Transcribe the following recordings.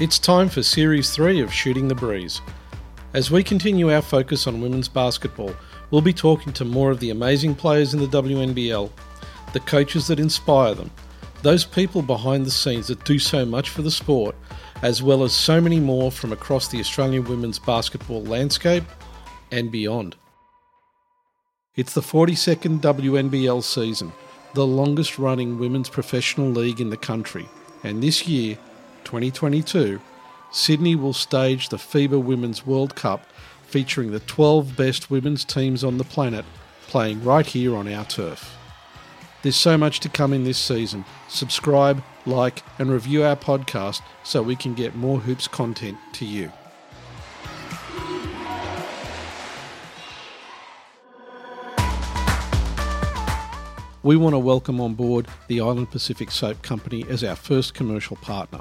It's time for Series 3 of Shooting the Breeze. As we continue our focus on women's basketball, we'll be talking to more of the amazing players in the WNBL, the coaches that inspire them, those people behind the scenes that do so much for the sport, as well as so many more from across the Australian women's basketball landscape and beyond. It's the 42nd WNBL season, the longest running women's professional league in the country, and this year, 2022, Sydney will stage the FIBA Women's World Cup featuring the 12 best women's teams on the planet playing right here on our turf. There's so much to come in this season. Subscribe, like, and review our podcast so we can get more hoops content to you. We want to welcome on board the Island Pacific Soap Company as our first commercial partner.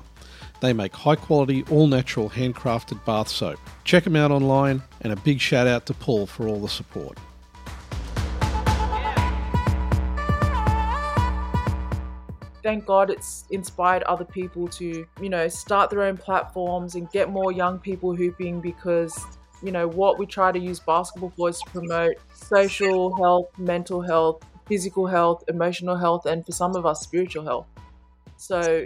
They make high quality, all natural, handcrafted bath soap. Check them out online, and a big shout out to Paul for all the support. thank God it's inspired other people to, you know, start their own platforms and get more young people hooping because, you know, what we try to use basketball for is to promote social health, mental health, physical health, emotional health, and for some of us, spiritual health. So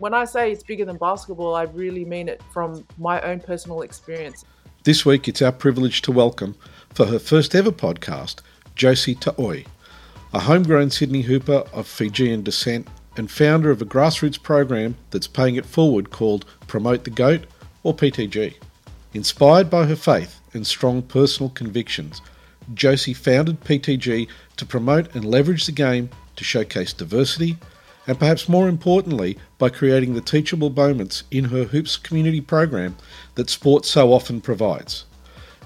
when I say it's bigger than basketball, I really mean it from my own personal experience. This week, it's our privilege to welcome, for her first ever podcast, Josie Taoi, a homegrown Sydney hooper of Fijian descent and founder of a grassroots program that's paying it forward called Promote the GOAT, or PTG. Inspired by her faith and strong personal convictions, Josie founded PTG to promote and leverage the game to showcase diversity, and perhaps more importantly, by creating the teachable moments in her Hoops community program that sport so often provides.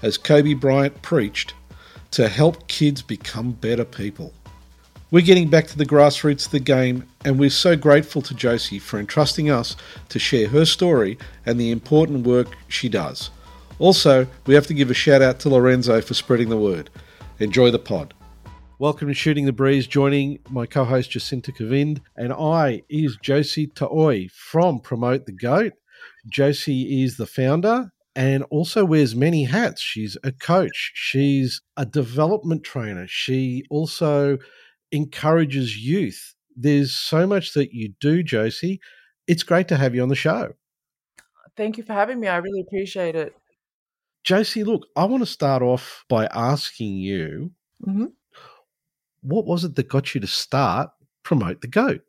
As Kobe Bryant preached, to help kids become better people. We're getting back to the grassroots of the game, and we're so grateful to Josie for entrusting us to share her story and the important work she does. Also, we have to give a shout out to Lorenzo for spreading the word. Enjoy the pod. Welcome to Shooting the Breeze, joining my co host Jacinta Kavind, and I is Josie Taoi from Promote the GOAT. Josie is the founder and also wears many hats. She's a coach, she's a development trainer, she also encourages youth. There's so much that you do, Josie. It's great to have you on the show. Thank you for having me. I really appreciate it. Josie, look, I want to start off by asking you mm-hmm. What was it that got you to start Promote the Goat?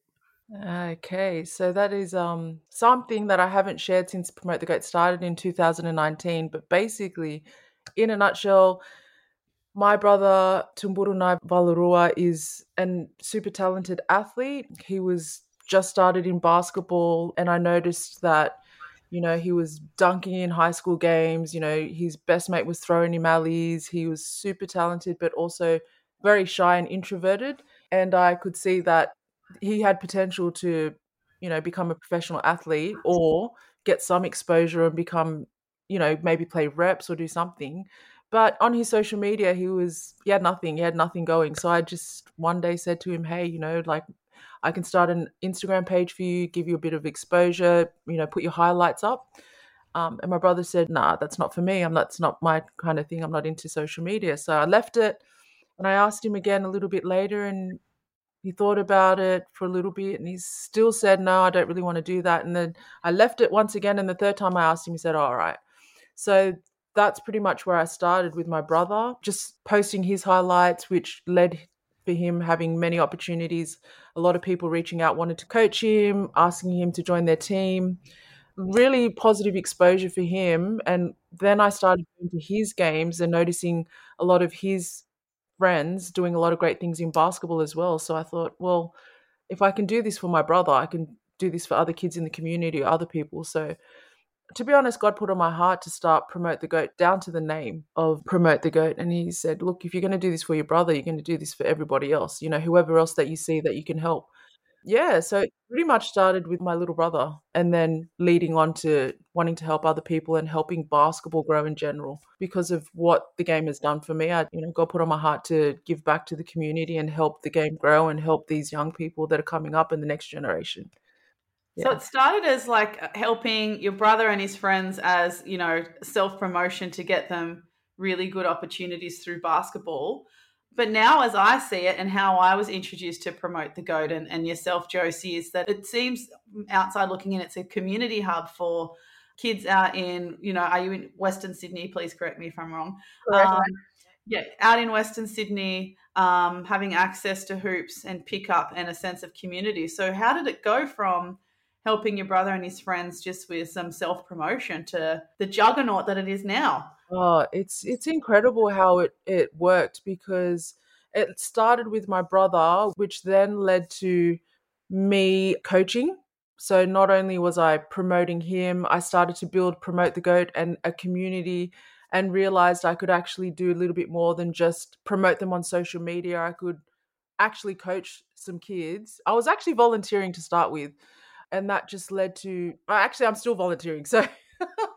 Okay, so that is um, something that I haven't shared since Promote the Goat started in 2019. But basically, in a nutshell, my brother Tumburunai Valurua is a super talented athlete. He was just started in basketball, and I noticed that, you know, he was dunking in high school games. You know, his best mate was throwing him alleys. He was super talented, but also very shy and introverted. And I could see that he had potential to, you know, become a professional athlete or get some exposure and become, you know, maybe play reps or do something. But on his social media, he was he had nothing. He had nothing going. So I just one day said to him, "Hey, you know, like I can start an Instagram page for you, give you a bit of exposure. You know, put your highlights up." Um, and my brother said, "Nah, that's not for me. I'm that's not my kind of thing. I'm not into social media." So I left it, and I asked him again a little bit later, and he thought about it for a little bit, and he still said, "No, I don't really want to do that." And then I left it once again, and the third time I asked him, he said, "All right." So that's pretty much where I started with my brother, just posting his highlights, which led for him having many opportunities. A lot of people reaching out wanted to coach him, asking him to join their team. Really positive exposure for him. And then I started going to his games and noticing a lot of his friends doing a lot of great things in basketball as well. So I thought, well, if I can do this for my brother, I can do this for other kids in the community other people. So to be honest, God put on my heart to start Promote the Goat down to the name of Promote the Goat. And He said, Look, if you're going to do this for your brother, you're going to do this for everybody else, you know, whoever else that you see that you can help. Yeah. So it pretty much started with my little brother and then leading on to wanting to help other people and helping basketball grow in general because of what the game has done for me. I, you know, God put on my heart to give back to the community and help the game grow and help these young people that are coming up in the next generation. So it started as like helping your brother and his friends as, you know, self promotion to get them really good opportunities through basketball. But now, as I see it, and how I was introduced to promote the goat and, and yourself, Josie, is that it seems outside looking in, it's a community hub for kids out in, you know, are you in Western Sydney? Please correct me if I'm wrong. Um, yeah, out in Western Sydney, um, having access to hoops and pickup and a sense of community. So, how did it go from helping your brother and his friends just with some self promotion to the juggernaut that it is now? Oh, it's it's incredible how it it worked because it started with my brother, which then led to me coaching. So not only was I promoting him, I started to build promote the goat and a community and realized I could actually do a little bit more than just promote them on social media. I could actually coach some kids. I was actually volunteering to start with, and that just led to actually I'm still volunteering. So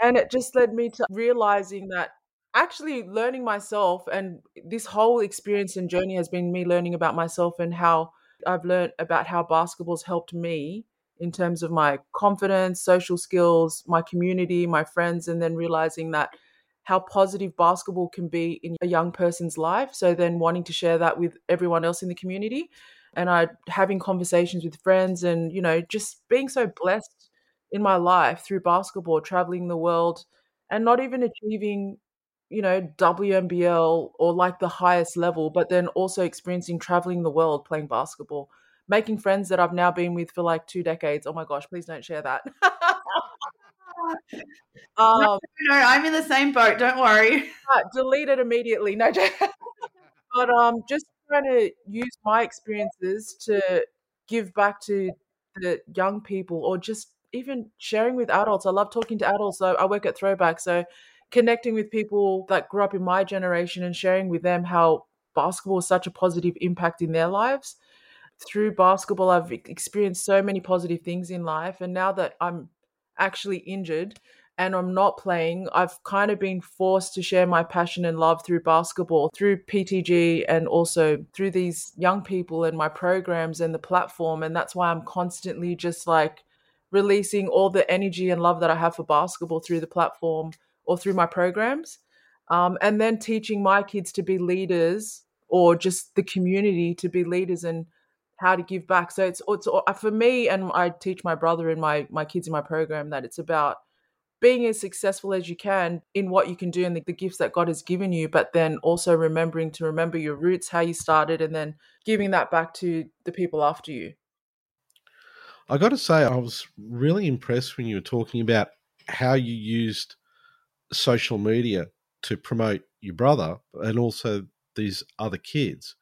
and it just led me to realizing that actually learning myself and this whole experience and journey has been me learning about myself and how I've learned about how basketball's helped me in terms of my confidence, social skills, my community, my friends, and then realizing that how positive basketball can be in a young person's life. So then wanting to share that with everyone else in the community. And I having conversations with friends and, you know, just being so blessed in my life through basketball, traveling the world, and not even achieving, you know, WNBL or like the highest level, but then also experiencing traveling the world playing basketball, making friends that I've now been with for like two decades. Oh my gosh, please don't share that. um, no, no, I'm in the same boat. Don't worry. delete it immediately. No, but um, just trying to use my experiences to give back to the young people or just even sharing with adults. I love talking to adults. So I work at Throwback. So connecting with people that grew up in my generation and sharing with them how basketball is such a positive impact in their lives. Through basketball, I've experienced so many positive things in life. And now that I'm actually injured and I'm not playing, I've kind of been forced to share my passion and love through basketball, through PTG, and also through these young people and my programs and the platform. And that's why I'm constantly just like, releasing all the energy and love that I have for basketball through the platform or through my programs. Um, and then teaching my kids to be leaders or just the community to be leaders and how to give back. So it's it's uh, for me, and I teach my brother and my my kids in my program that it's about being as successful as you can in what you can do and the, the, gifts that God has given you, but then also remembering to remember your roots, how you started, and then giving that back to the people after you. I got to say, I was really impressed when you were talking about how you used social media to promote your brother and also these other kids.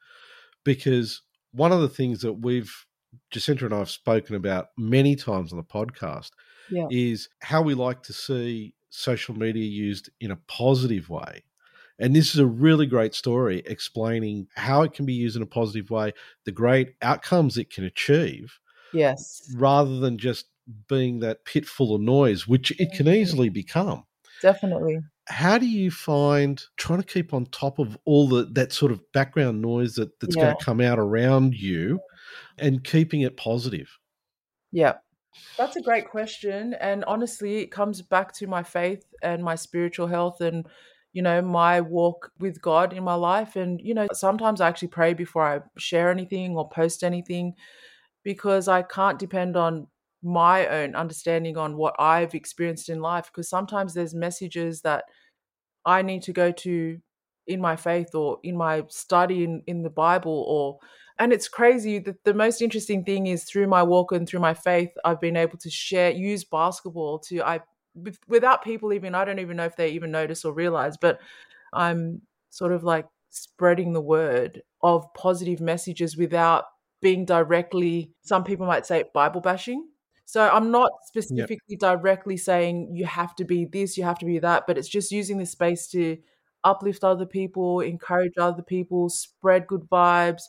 Because one of the things that we've, Jacinta and I have spoken about many times on the podcast yeah. is how we like to see social media used in a positive way. And this is a really great story explaining how it can be used in a positive way, the great outcomes it can achieve, Yes. Rather than just being that pit full of noise, which it can mm-hmm. easily become. Definitely. How do you find trying to keep on top of all the that sort of background noise that, that's yeah. going to come out around you and keeping it positive? Yeah. That's a great question. And honestly, it comes back to my faith and my spiritual health and, you know, my walk with God in my life. And, you know, sometimes I actually pray before I share anything or post anything because I can't depend on my own understanding on what I've experienced in life because sometimes there's messages that I need to go to in my faith or in my study in, in the Bible or and it's crazy that the most interesting thing is through my walk and through my faith I've been able to share use basketball to I without people even I don't even know if they even notice or realize but I'm sort of like spreading the word of positive messages without being directly, some people might say Bible bashing. So I'm not specifically yep. directly saying you have to be this, you have to be that, but it's just using this space to uplift other people, encourage other people, spread good vibes.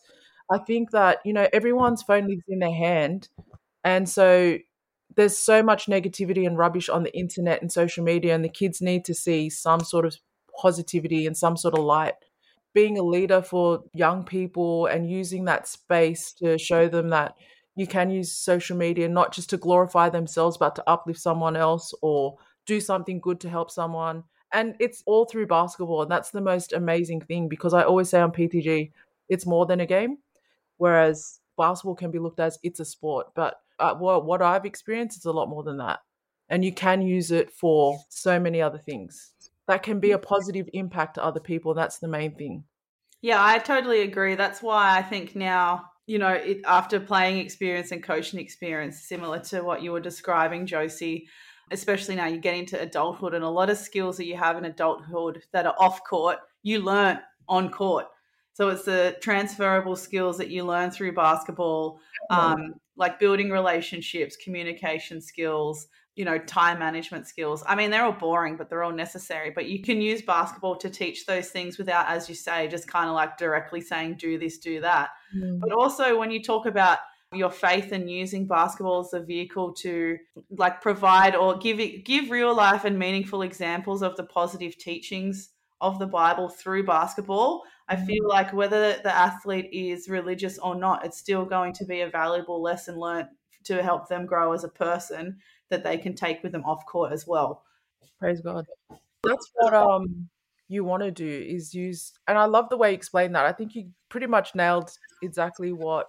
I think that, you know, everyone's phone lives in their hand. And so there's so much negativity and rubbish on the internet and social media, and the kids need to see some sort of positivity and some sort of light being a leader for young people and using that space to show them that you can use social media not just to glorify themselves, but to uplift someone else or do something good to help someone. And it's all through basketball. And that's the most amazing thing because I always say on PTG, it's more than a game. Whereas basketball can be looked as it's a sport. But uh, what, what I've experienced is a lot more than that. And you can use it for so many other things that can be a positive impact to other people. That's the main thing. Yeah, I totally agree. That's why I think now you know, it, after playing experience and coaching experience, similar to what you were describing, Josie, especially now you get into adulthood and a lot of skills that you have in adulthood that are off court, you learn on court. So it's the transferable skills that you learn through basketball, um, like building relationships, communication skills, you know, time management skills. I mean, they're all boring, but they're all necessary. But you can use basketball to teach those things without, as you say, just kind of like directly saying, do this, do that. Mm. But also, when you talk about your faith and using basketball as a vehicle to like provide or give it, give real life and meaningful examples of the positive teachings of the Bible through basketball, I mm. feel like whether the athlete is religious or not, it's still going to be a valuable lesson learned to help them grow as a person that they can take with them off court as well. Praise God. That's what um you want to do is use and I love the way you explained that. I think you pretty much nailed exactly what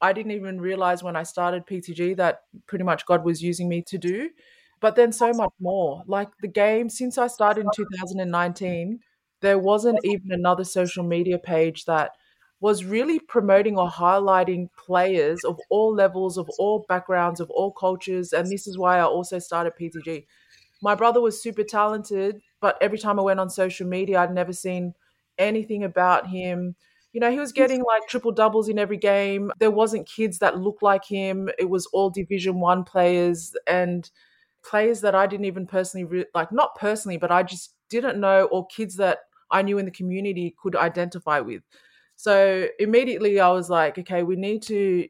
I didn't even realize when I started PTG that pretty much God was using me to do. But then so much more. Like the game, since I started in 2019, there wasn't even another social media page that was really promoting or highlighting players of all levels, of all backgrounds, of all cultures. And this is why I also started PTG. My brother was super talented, but every time I went on social media, I'd never seen anything about him. You know, he was getting like triple doubles in every game. There wasn't kids that looked like him. It was all Division One players and players that I didn't even personally re- like, not personally, but I just didn't know, or kids that I knew in the community could identify with. So immediately I was like, okay, we need to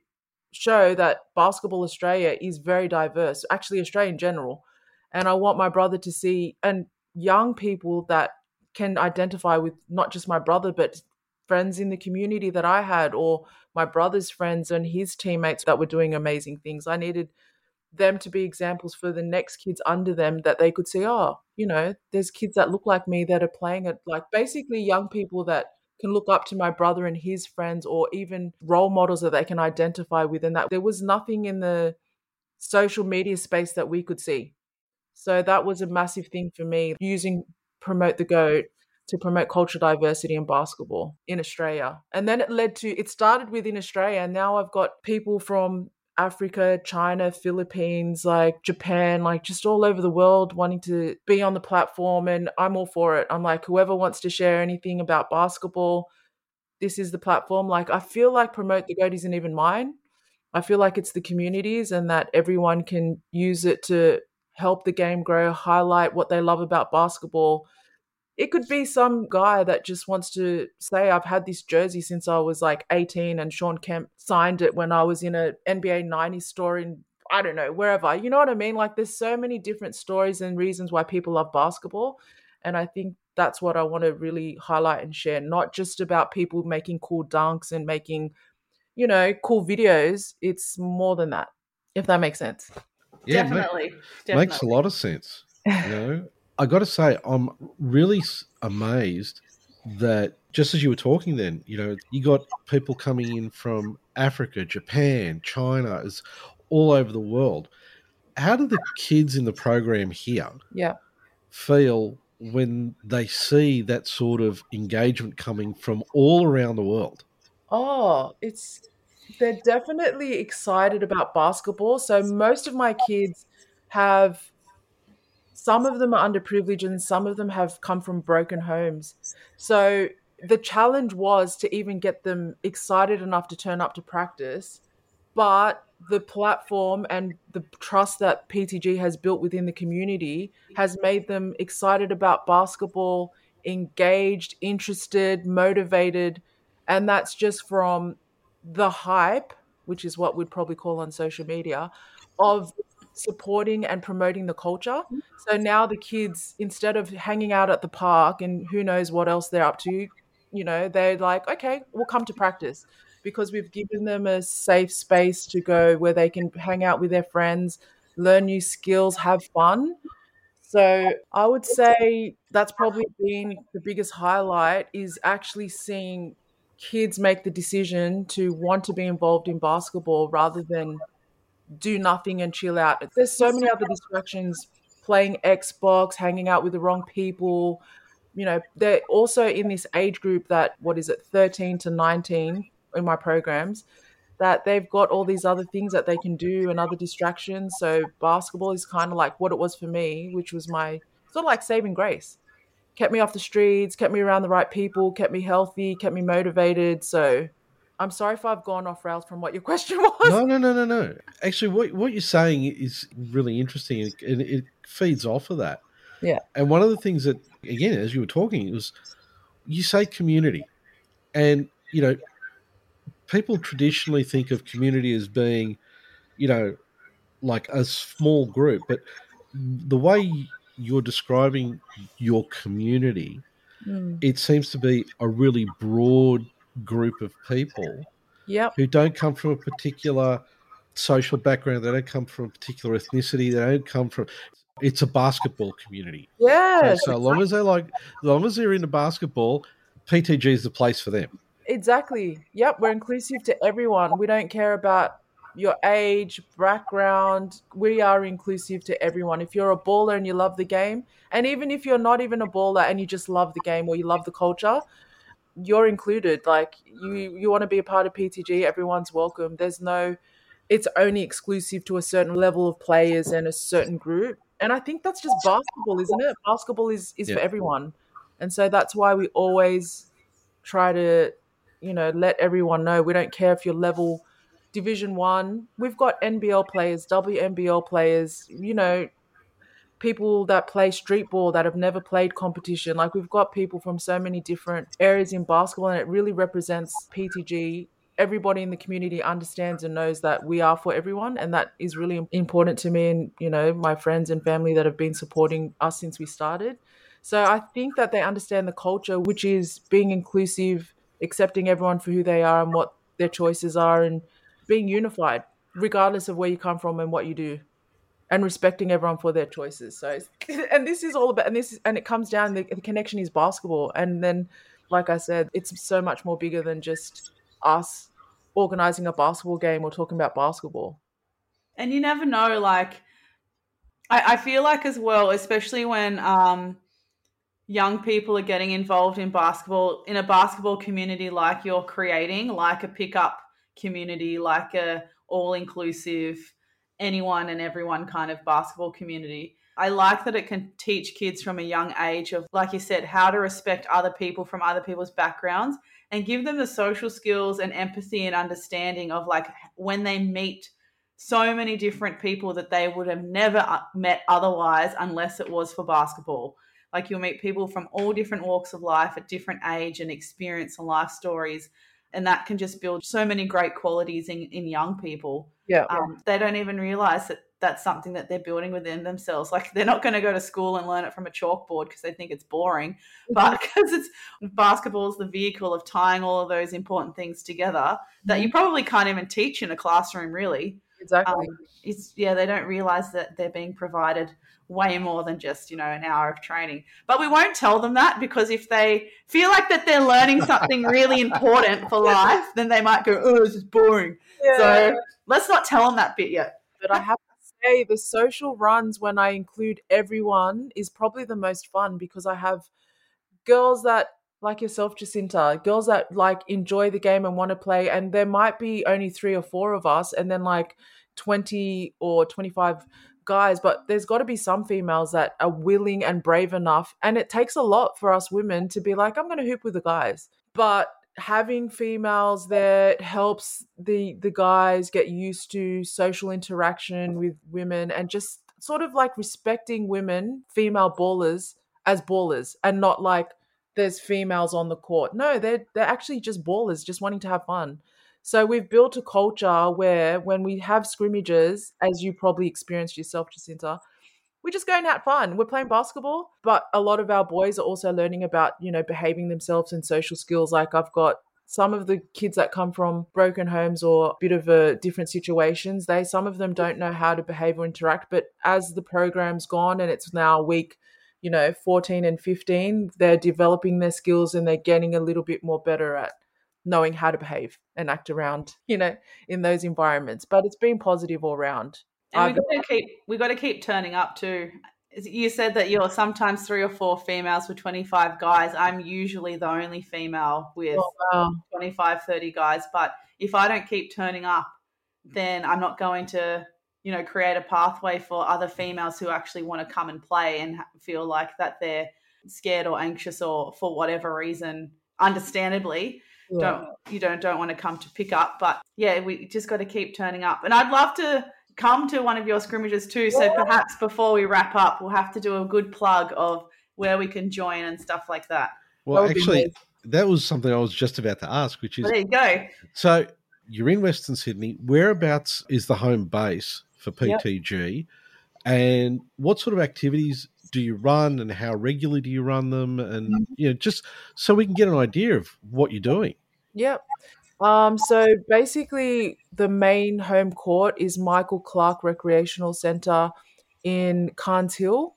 show that Basketball Australia is very diverse, actually, Australia in general. And I want my brother to see, and young people that can identify with not just my brother, but friends in the community that I had, or my brother's friends and his teammates that were doing amazing things. I needed them to be examples for the next kids under them that they could see, oh, you know, there's kids that look like me that are playing it, like basically young people that can look up to my brother and his friends or even role models that they can identify with and that there was nothing in the social media space that we could see. So that was a massive thing for me using promote the goat to promote cultural diversity in basketball in australia. And then it led to it started within australia and now i've got people from Africa, China, Philippines, like Japan, like just all over the world wanting to be on the platform. And I'm all for it. I'm like, whoever wants to share anything about basketball, this is the platform. Like, I feel like Promote the Goat isn't even mine. I feel like it's the communities and that everyone can use it to help the game grow, highlight what they love about basketball, it could be some guy that just wants to say I've had this jersey since I was like 18 and Sean Kemp signed it when I was in a NBA 90 store in I don't know, wherever. You know what I mean? Like there's so many different stories and reasons why people love basketball. And I think that's what I want to really highlight and share, not just about people making cool dunks and making, you know, cool videos. It's more than that, if that makes sense. Yeah, definitely. Make, definitely. Makes a lot of sense. You know, I got to say, I'm really amazed that just as you were talking, then you know, you got people coming in from Africa, Japan, China, is all over the world. How do the kids in the program here, yeah, feel when they see that sort of engagement coming from all around the world? Oh, it's they're definitely excited about basketball. So most of my kids have some of them are underprivileged and some of them have come from broken homes. So the challenge was to even get them excited enough to turn up to practice. But the platform and the trust that PTG has built within the community has made them excited about basketball, engaged, interested, motivated. And that's just from the hype, which is what we'd probably call on social media, of supporting and promoting the culture. Mm-hmm. So now the kids, instead of hanging out at the park and who knows what else they're up to, you know, they're like, okay, we'll come to practice. because we've given them a safe space to go where they can hang out with their friends, learn new skills, have fun. So I would say that's probably been the biggest highlight is actually seeing kids make the decision to want to be involved in basketball rather than do nothing and chill out. There's so many other distractions playing Xbox, hanging out with the wrong people. You know, they're also in this age group that, what is it, 13 to 19 in my programs, that they've got all these other things that they can do and other distractions. So basketball is kind of like what it was for me, which was my sort of like saving grace. Kept me off the streets, kept me around the right people, kept me healthy, kept me motivated. So I'm sorry if I've gone off rails from what your question was. No, no, no, no, no. Actually, what what you're saying is really interesting, and it, it feeds off of that. Yeah. And one of the things that, again, as you were talking, it was you say community, and you know, people traditionally think of community as being, you know, like a small group, but the way you're describing your community, Mm. it seems to be a really broad group of people Yep. who don't come from a particular social background. They don't come from a particular ethnicity. They don't come from. It's a basketball community. So, Yes. so long as they like, as long as they're into basketball, PTG is the place for them. Exactly. Yep. We're inclusive to everyone. We don't care about your age, background. We are inclusive to everyone. If you're a baller and you love the game, and even if you're not even a baller and you just love the game or you love the culture, you're included. Like you, you want to be a part of PTG. Everyone's welcome. There's no. It's only exclusive to a certain level of players and a certain group. And I think that's just basketball, isn't it? Basketball is is for everyone, and so that's why we always try to you know let everyone know we don't care if you're level division one we've got nbl players WNBL players you know people that play street ball that have never played competition. Like we've got people from so many different areas in basketball and it really represents ptg everybody in the community understands and knows that we are for everyone and that is really important to me and you know my friends and family that have been supporting us since we started. So I think that they understand the culture, which is being inclusive, accepting everyone for who they are and what their choices are, and being unified, regardless of where you come from and what you do, and respecting everyone for their choices. So, and this is all about, and this is, and it comes down. The, the connection is basketball, and then, like I said, it's so much more bigger than just us organizing a basketball game or talking about basketball. and you never know like I, I feel like as well especially when um young people are getting involved in basketball in a basketball community like you're creating like a pickup community like a all inclusive anyone and everyone kind of basketball community i like that it can teach kids from a young age of like you said how to respect other people from other people's backgrounds and give them the social skills and empathy and understanding of like when they meet so many different people that they would have never uh, met otherwise unless it was for basketball. Like you'll meet people from all different walks of life at different age and experience and life stories. And that can just build so many great qualities in, in young people. Yeah. Um, they don't even realize that that's something that they're building within themselves. Like they're not going to go to school and learn it from a chalkboard because they think it's boring, but because it's basketball is the vehicle of tying all of those important things together that you probably can't even teach in a classroom, really exactly. um, it's yeah they don't realize that they're being provided way more than just you know an hour of training but we won't tell them that because if they feel like that they're learning something really important for life then they might go oh this is boring so let's not tell them that bit yet. But I have to say the social runs when I include everyone is probably the most fun because I have girls that like yourself, Jacinta, girls that like enjoy the game and want to play, and there might be only three or four of us, and then like twenty or twenty-five guys, but there's got to be some females that are willing and brave enough, and it takes a lot for us women to be like, I'm going to hoop with the guys, but having females there helps the the guys get used to social interaction with women and just sort of like respecting women female ballers as ballers and not like there's females on the court. No they're they're actually just ballers just wanting to have fun. So we've built a culture where when we have scrimmages as you probably experienced yourself jacinta we're just going out fun. We're playing basketball, but a lot of our boys are also learning about, you know, behaving themselves and social skills. Like I've got some of the kids that come from broken homes or a bit of a different situations, they some of them don't know how to behave or interact. But as the program's gone and it's now week, you know, 14 and 15, they're developing their skills and they're getting a little bit more better at knowing how to behave and act around, you know, in those environments. But it's been positive all around. And oh, we got to keep we got to keep turning up too. You said that you're sometimes three or four females for 25 guys. I'm usually the only female with oh, wow. 25, 30 guys. But if I don't keep turning up, then I'm not going to, you know, create a pathway for other females who actually want to come and play and feel like that they're scared or anxious or for whatever reason, understandably, yeah. don't you don't don't want to come to pick up. But yeah, we just got to keep turning up. And I'd love to come to one of your scrimmages too. So yeah. perhaps before we wrap up, we'll have to do a good plug of where we can join and stuff like that. Well, that actually, that was something I was just about to ask, which is well, there you go. So you're in Western Sydney. Whereabouts is the home base for PTG? Yep. And what sort of activities do you run and how regularly do you run them? And, mm-hmm. you know, just so we can get an idea of what you're doing. Yep. Um, so basically, the main home court is Michael Clarke Recreational Centre in Carnes Hill.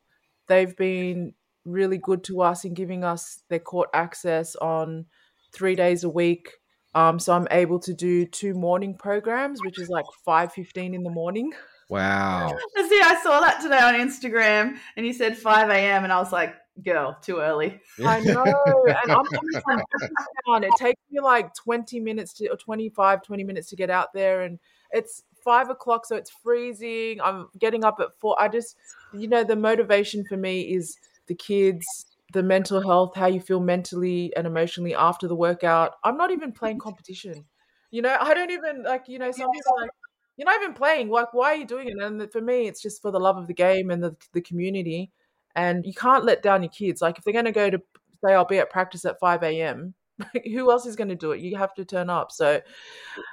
They've been really good to us in giving us their court access on three days a week. Um, so I'm able to do two morning programs, which is like five fifteen in the morning. Wow! See, I saw that today on Instagram, and you said five a.m., and I was like, girl, too early. I know. and I'm coming from It takes me like 20 minutes to, or 25, 20 minutes to get out there. And it's five o'clock, so it's freezing. I'm getting up at four. I just, you know, the motivation for me is the kids, the mental health, how you feel mentally and emotionally after the workout. I'm not even playing competition. You know, I don't even like, you know, some people like, you're not even playing. Like, why are you doing it? And for me, it's just for the love of the game and the, the community and you can't let down your kids. Like if they're going to go to say I'll be at practice at five a.m. who else is going to do it? You have to turn up. So,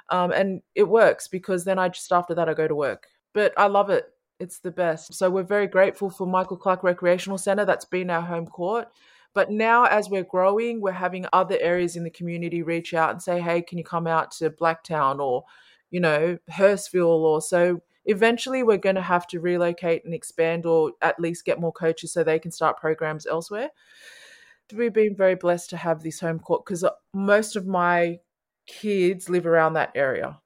um, and it works because then I just after that I go to work. But I love it. It's the best. So we're very grateful for Michael Clarke Recreational Centre. That's been our home court. But now, as we're growing, we're having other areas in the community reach out and say, "Hey, can you come out to Blacktown or, you know, Hurstville?" Or so eventually we're going to have to relocate and expand or at least get more coaches so they can start programs elsewhere. We've been very blessed to have this home court because uh, most of my kids live around that area.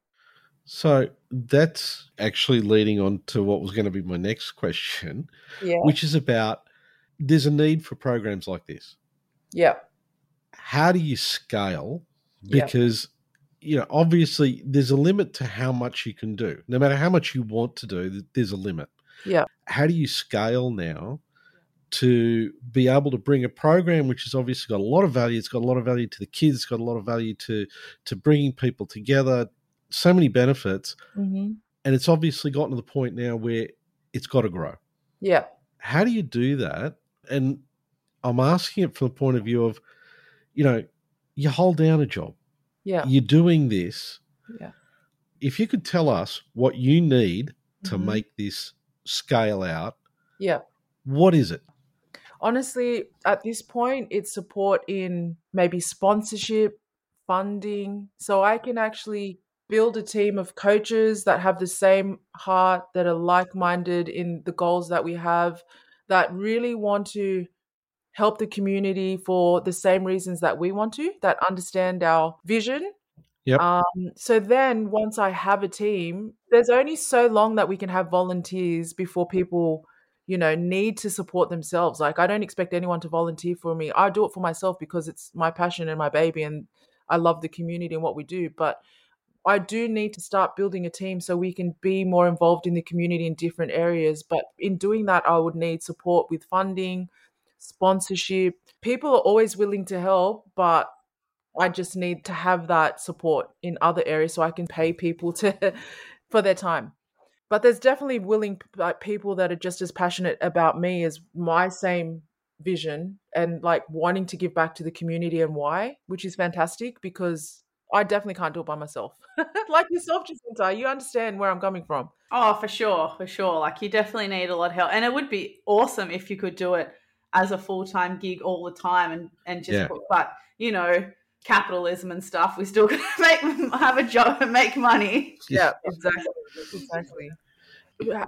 So that's actually leading on to what was going to be my next question, yeah. which is about there's a need for programs like this. Yeah. How do you scale? Because you know, obviously there's a limit to how much you can do. No matter how much you want to do, there's a limit. Yeah. How do you scale now to be able to bring a program which has obviously got a lot of value? It's got a lot of value to the kids. It's got a lot of value to to bringing people together. So many benefits, mm-hmm. and it's obviously gotten to the point now where it's got to grow. Yeah. How do you do that? And I'm asking it from the point of view of, you know, you hold down a job yeah. You're doing this. Yeah. If you could tell us what you need to mm-hmm. make this scale out. Yeah. What is it? Honestly, at this point, it's support in maybe sponsorship, funding. So I can actually build a team of coaches that have the same heart, that are like minded in the goals that we have, that really want to help the community for the same reasons that we want to, that understand our vision. Yep. Um, so then once I have a team, there's only so long that we can have volunteers before people, you know, need to support themselves. Like I don't expect anyone to volunteer for me. I do it for myself because it's my passion and my baby and I love the community and what we do. But I do need to start building a team so we can be more involved in the community in different areas. But in doing that, I would need support with funding, sponsorship. People are always willing to help, but I just need to have that support in other areas so I can pay people to for their time. But there's definitely willing like people that are just as passionate about me as my same vision and like wanting to give back to the community and why, which is fantastic because I definitely can't do it by myself. like yourself, Jacinta, you understand where I'm coming from. Oh, for sure, for sure. Like you definitely need a lot of help, and it would be awesome if you could do it as a full time gig all the time and and just yeah. but you know capitalism and stuff. We still got to make have a job and make money. Yeah, exactly, exactly.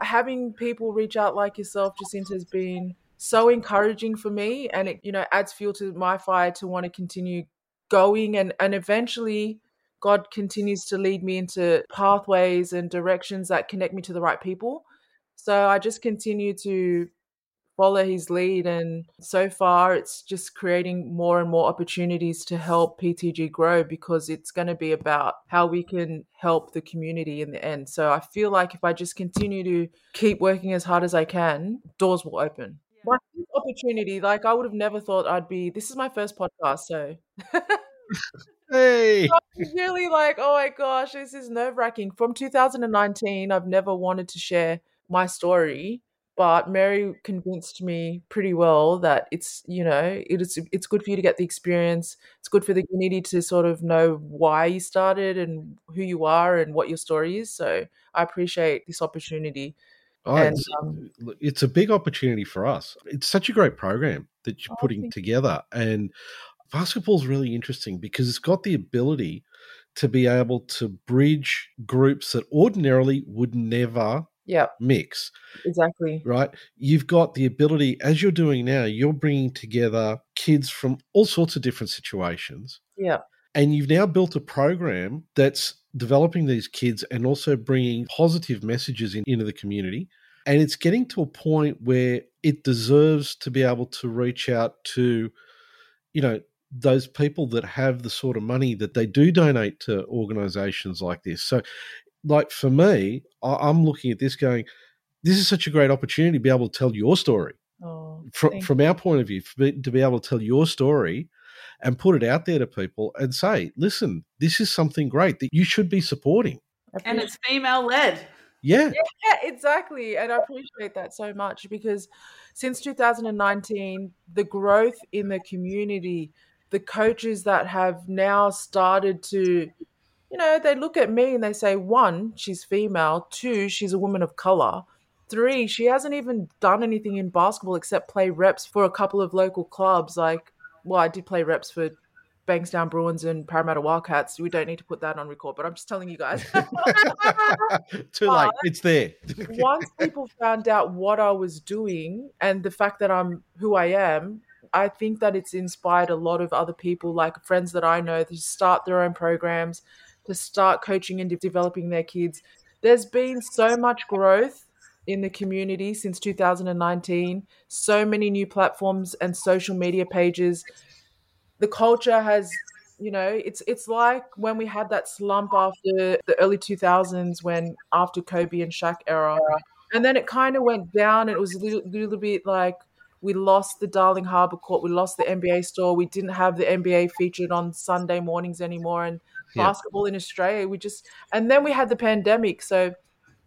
Having people reach out like yourself, Jacinta, has been so encouraging for me, and it you know adds fuel to my fire to want to continue going and and eventually God continues to lead me into pathways and directions that connect me to the right people. So I just continue to follow his lead. And so far, it's just creating more and more opportunities to help PTG grow because it's going to be about how we can help the community in the end. So I feel like if I just continue to keep working as hard as I can, doors will open. My opportunity, like I would have never thought I'd be. This is my first podcast, so. hey! really like, oh my gosh, this is nerve wracking. From 2019, I've never wanted to share my story but Mary convinced me pretty well that it's you know it's it's good for you to get the experience. It's good for the community to sort of know why you started and who you are and what your story is. So I appreciate this opportunity. Oh, and, it's, um, it's, a big opportunity for us. It's such a great program that you're oh, putting together, and basketball is really interesting because it's got the ability to be able to bridge groups that ordinarily would never yeah mix exactly. right? You've got the ability as you're doing now you're bringing together kids from all sorts of different situations yeah and you've now built a program that's developing these kids and also bringing positive messages in, into the community. And it's getting to a point where it deserves to be able to reach out to you know those people that have the sort of money that they do donate to organizations like this. So like for me, I, am looking at this going, this is such a great opportunity to be able to tell your story. Oh, from from our point of view, to be able to tell your story and put it out there to people and say, listen, this is something great that you should be supporting. And it's female led. Yeah. yeah. exactly. And I appreciate that so much because since 2019, the growth in the community, the coaches that have now started to you know, they look at me and they say, one, she's female, two, she's a woman of color, three, she hasn't even done anything in basketball except play reps for a couple of local clubs. Like, well, I did play reps for Bankstown Bruins and Parramatta Wildcats. We don't need to put that on record, but I'm just telling you guys. Too late. It's there. once people found out what I was doing and the fact that I'm who I am, I think that it's inspired a lot of other people, like friends that I know, to start their own programs, to start coaching and developing their kids. There's been so much growth in the community since 2019, so many new platforms and social media pages. The culture has you know it's it's like when we had that slump after the early 2000s when after Kobe and Shaq era and then it kind of went down and it was a little, little bit like we lost the Darling Harbour Court, we lost the NBA store, we didn't have the NBA featured on Sunday mornings anymore, and yeah. basketball in Australia. We just and then we had the pandemic. So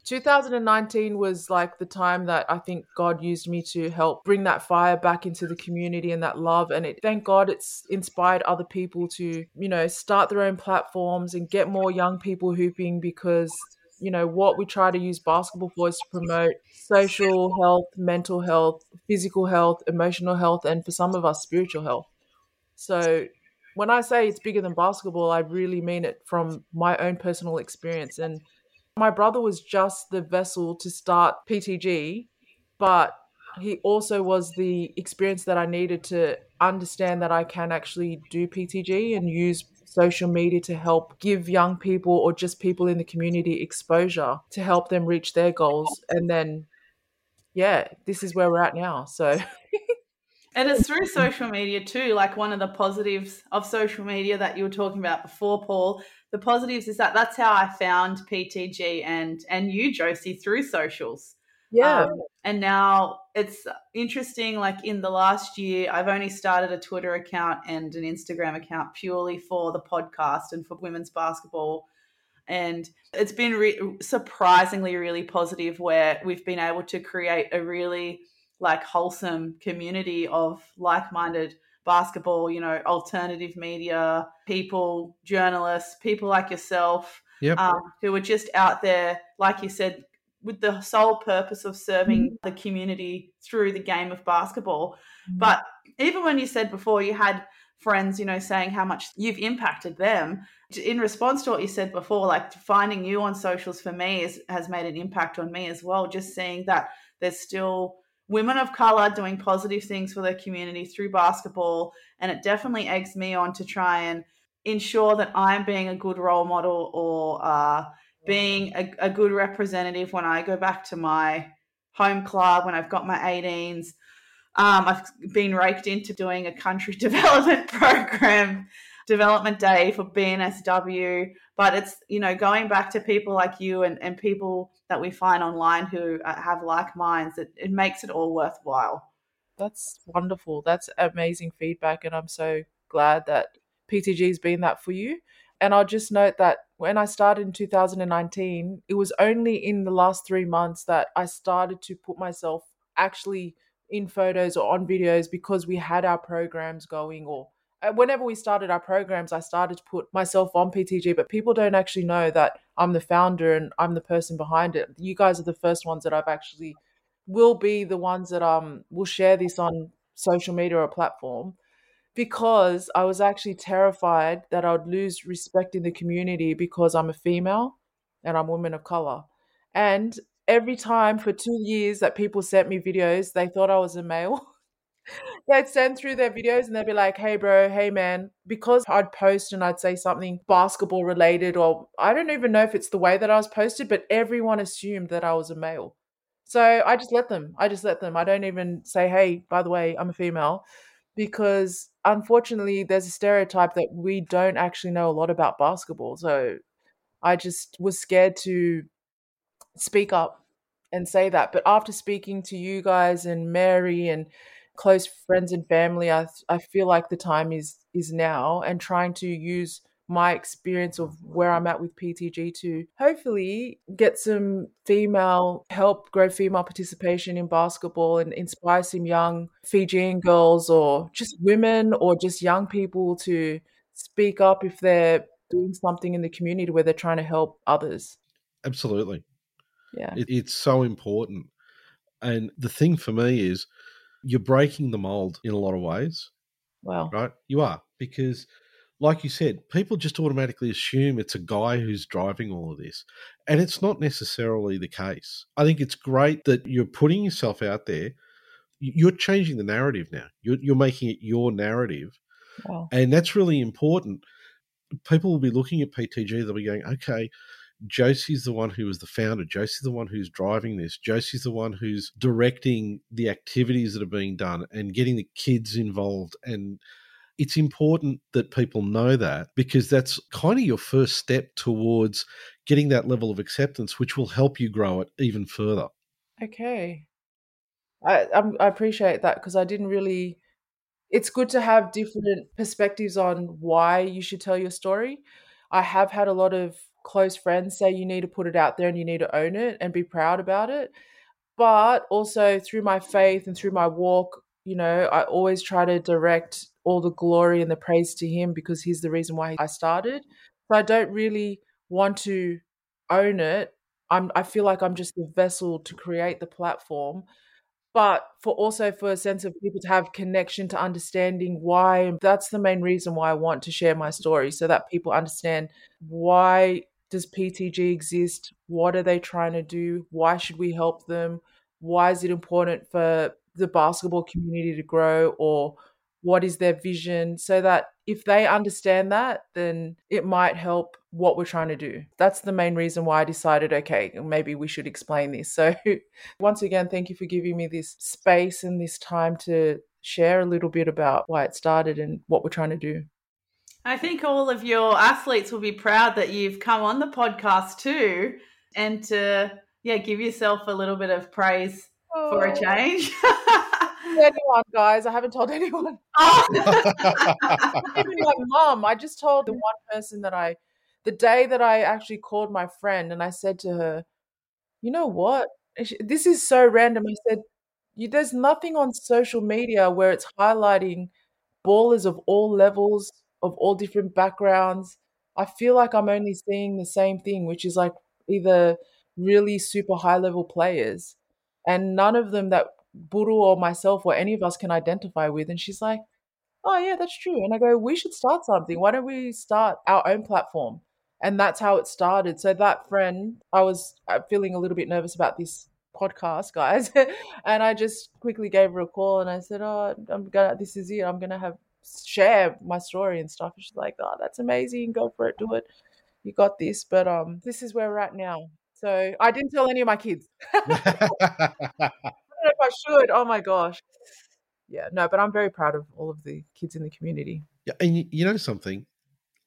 2019 was like the time that I think God used me to help bring that fire back into the community and that love. And it thank God it's inspired other people to, you know, start their own platforms and get more young people hooping because you know what we try to use basketball for is to promote social health mental health physical health emotional health and for some of us spiritual health so when I say it's bigger than basketball, I really mean it from my own personal experience. And my brother was just the vessel to start PTG, but he also was the experience that I needed to understand that I can actually do PTG and use social media to help give young people or just people in the community exposure to help them reach their goals. And then, yeah, this is where we're at now. So. And it's through social media too. Like one of the positives of social media that you were talking about before, Paul. The positives is that that's how I found PTG and and you, Josie, through socials. Yeah. Um, and now it's interesting. Like in the last year, I've only started a Twitter account and an Instagram account purely for the podcast and for women's basketball. And it's been re- surprisingly really positive where we've been able to create a really like wholesome community of like-minded basketball, you know, alternative media people, journalists, people like yourself, yep. um, who are just out there, like you said, with the sole purpose of serving Mhm. the community through the game of basketball. Mhm. But even when you said before you had friends, you know, saying how much you've impacted them, in response to what you said before, like finding you on socials for me is, has made an impact on me as well. Just seeing that there's still women of color doing positive things for their community through basketball. And it definitely eggs me on to try and ensure that I'm being a good role model or uh, being a, a good representative when I go back to my home club, when I've got my 18s. Um, I've been raked into doing a country development program, development day for BNSW. But it's, you know, going back to people like you and, and people that we find online who uh, have like minds, it, it makes it all worthwhile. That's wonderful. That's amazing feedback. And I'm so glad that PTG has been that for you. And I'll just note that when I started in 2019, it was only in the last three months that I started to put myself actually in photos or on videos because we had our programs going or whenever we started our programs, I started to put myself on PTG, but people don't actually know that I'm the founder and I'm the person behind it. You guys are the first ones that I've actually will be the ones that um will share this on social media or platform because I was actually terrified that I would lose respect in the community because I'm a female and I'm a woman of color. And every time for two years that people sent me videos, they thought I was a male. they'd send through their videos and they'd be like, hey, bro, hey, man. Because I'd post and I'd say something basketball related, or I don't even know if it's the way that I was posted, but everyone assumed that I was a male. So I just let them. I just let them. I don't even say, hey, by the way, I'm a female. Because unfortunately, there's a stereotype that we don't actually know a lot about basketball. So I just was scared to speak up and say that. But after speaking to you guys and Mary and close friends and family, I I feel like the time is is now and trying to use my experience of where I'm at with PTG to hopefully get some female help grow female participation in basketball and inspire some young Fijian girls or just women or just young people to speak up if they're doing something in the community where they're trying to help others. Absolutely. Yeah. It, it's so important. And the thing for me is you're breaking the mold in a lot of ways, Wow. right? You are. Because, like you said, people just automatically assume it's a guy who's driving all of this. And it's not necessarily the case. I think it's great that you're putting yourself out there. You- You're changing the narrative now. You're, you're making it your narrative. Wow. And that's really important. People will be looking at PTG, they'll be going, okay, Josie's the one who was the founder. Josie's the one who's driving this. Josie's the one who's directing the activities that are being done and getting the kids involved. And it's important that people know that because that's kind of your first step towards getting that level of acceptance, which will help you grow it even further. Okay. I I appreciate that because I didn't really. It's good to have different perspectives on why you should tell your story. I have had a lot of close friends say you need to put it out there and you need to own it and be proud about it. But also through my faith and through my walk, you know, I always try to direct all the glory and the praise to Him because He's the reason why I started. So I don't really want to own it. I'm I feel like I'm just the vessel to create the platform but for also for a sense of people to have connection to understanding why that's the main reason why I want to share my story so that people understand why does PTG exist? What are they trying to do? Why should we help them? Why is it important for the basketball community to grow or what is their vision? So that if they understand that then it might help what we're trying to do. That's the main reason why i decided okay maybe we should explain this. So once again thank you for giving me this space and this time to share a little bit about why it started and what we're trying to do I think all of your athletes will be proud that you've come on the podcast too and to yeah, give yourself a little bit of praise for a oh. change. anyone guys. I haven't told anyone. Oh. even my mom i just told the one person that i the day that i actually called my friend and i said to her you know what? She- this is so random. I said you, there's nothing on social media where it's highlighting ballers of all levels of all different backgrounds i feel like i'm only seeing the same thing which is like either really super high level players, and none of them that Buru or myself or any of us can identify with. And she's like, oh, yeah, that's true. And I go, we should start something. Why don't we start our own platform? And that's how it started. So that friend, I was uh, feeling a little bit nervous about this podcast, guys. and I just quickly gave her a call and I said, oh, I'm gonna, this is it. I'm gonna have share my story and stuff. And she's like, oh, that's amazing. Go for it. Do it. You got this. But um, this is where we're at now. So I didn't tell any of my kids. I if I should. Oh my gosh. Yeah, no, but I'm very proud of all of the kids in the community. Yeah, and you, you know something?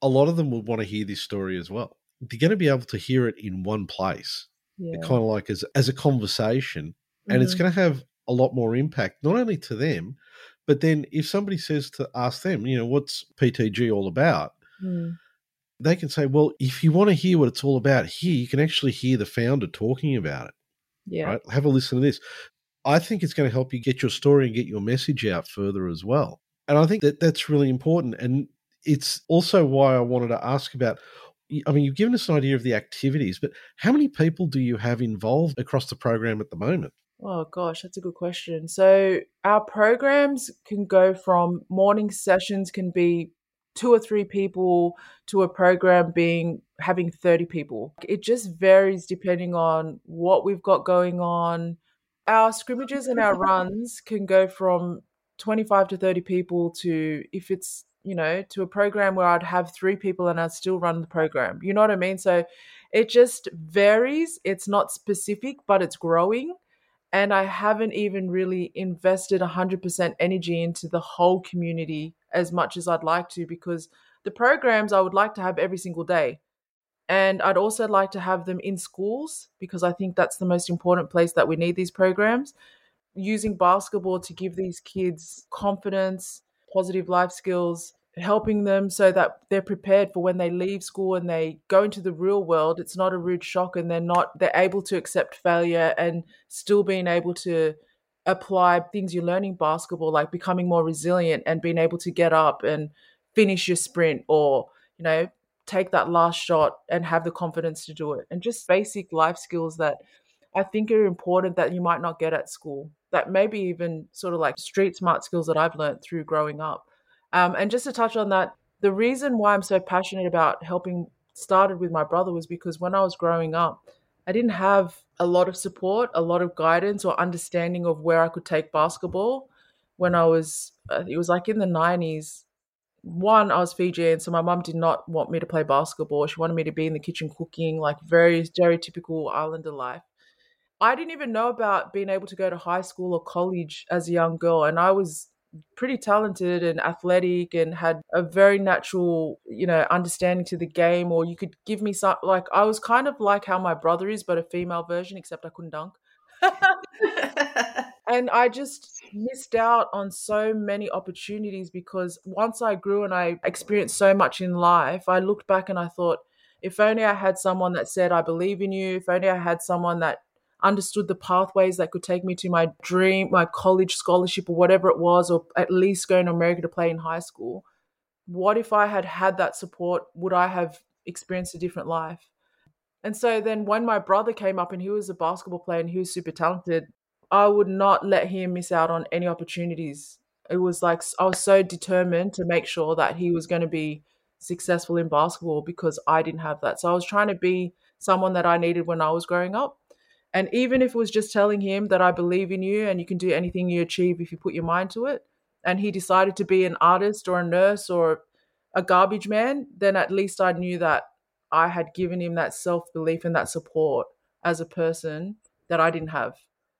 A lot of them would want to hear this story as well. They're going to be able to hear it in one place, yeah. kind of like as as a conversation, and mm-hmm. it's going to have a lot more impact not only to them, but then if somebody says to ask them, you know, what's PTG all about? Mm. They can say, well, if you want to hear what it's all about here, you can actually hear the founder talking about it. Yeah. Right? Have a listen to this. I think it's going to help you get your story and get your message out further as well. And I think that that's really important. And it's also why I wanted to ask about. I mean, you've given us an idea of the activities, but how many people do you have involved across the program at the moment? Oh, gosh, that's a good question. So, our programs can go from morning sessions, can be two or three people, to a program being having 30 people. It just varies depending on what we've got going on, our scrimmages and our runs can go from 25 to 30 people to if it's you know to a program where i'd have three people and i'd still run the program. You know what i mean? So it just varies. It's not specific but it's growing and i haven't even really invested 100% energy into the whole community as much as i'd like to because the programs i would like to have every single day and I'd also like to have them in schools because I think that's the most important place that we need these programs. Using basketball to give these kids confidence, positive life skills, helping them so that they're prepared for when they leave school and they go into the real world. It's not a rude shock and they're not, they're able to accept failure and still being able to apply things you are learning basketball, like becoming more resilient and being able to get up and finish your sprint or, you know, take that last shot and have the confidence to do it. And just basic life skills that I think are important that you might not get at school, that maybe even sort of like street smart skills that I've learned through growing up. Um, and just to touch on that, the reason why I'm so passionate about helping started with my brother was because when I was growing up, I didn't have a lot of support, a lot of guidance or understanding of where I could take basketball. When I was, uh, it was like in the 90s, one, I was Fijian, so my mum did not want me to play basketball. She wanted me to be in the kitchen cooking, like very stereotypical Islander life. I didn't even know about being able to go to high school or college as a young girl, and I was pretty talented and athletic and had a very natural, you know, understanding to the game. Or you could give me some, like I was kind of like how my brother is, but a female version, except I couldn't dunk. and I just missed out on so many opportunities because once I grew and I experienced so much in life, I looked back and I thought, if only I had someone that said, I believe in you, if only I had someone that understood the pathways that could take me to my dream, my college scholarship, or whatever it was, or at least going to America to play in high school. What if I had had that support? Would I have experienced a different life? And so then when my brother came up and he was a basketball player and he was super talented, I would not let him miss out on any opportunities. It was like I was so determined to make sure that he was going to be successful in basketball because I didn't have that. So I was trying to be someone that I needed when I was growing up. And even if it was just telling him that I believe in you and you can do anything you achieve if you put your mind to it, and he decided to be an artist or a nurse or a garbage man, then at least I knew that I had given him that self belief and that support as a person that I didn't have.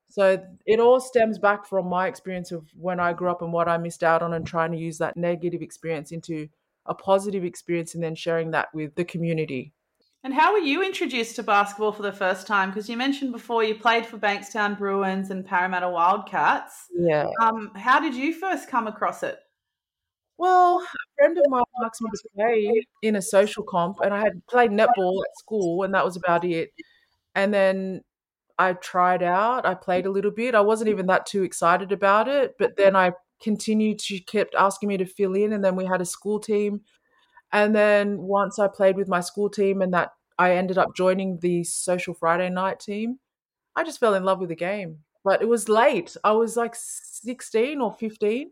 So it all stems back from my experience of when I grew up and what I missed out on and trying to use that negative experience into a positive experience and then sharing that with the community. And how were you introduced to basketball for the first time? Because you mentioned before you played for Bankstown Bruins and Parramatta Wildcats. Yeah. Um, how did you first come across it? Well, a friend of mine asked me to play in a social comp, and I had played netball at school, and that was about it. And then I tried out. I played a little bit. I wasn't even that too excited about it, but then I continued. She kept asking me to fill in, and then we had a school team. And then once I played with my school team, and that I ended up joining the Social Friday Night team. I just fell in love with the game, but it was late. I was like 16 or 15.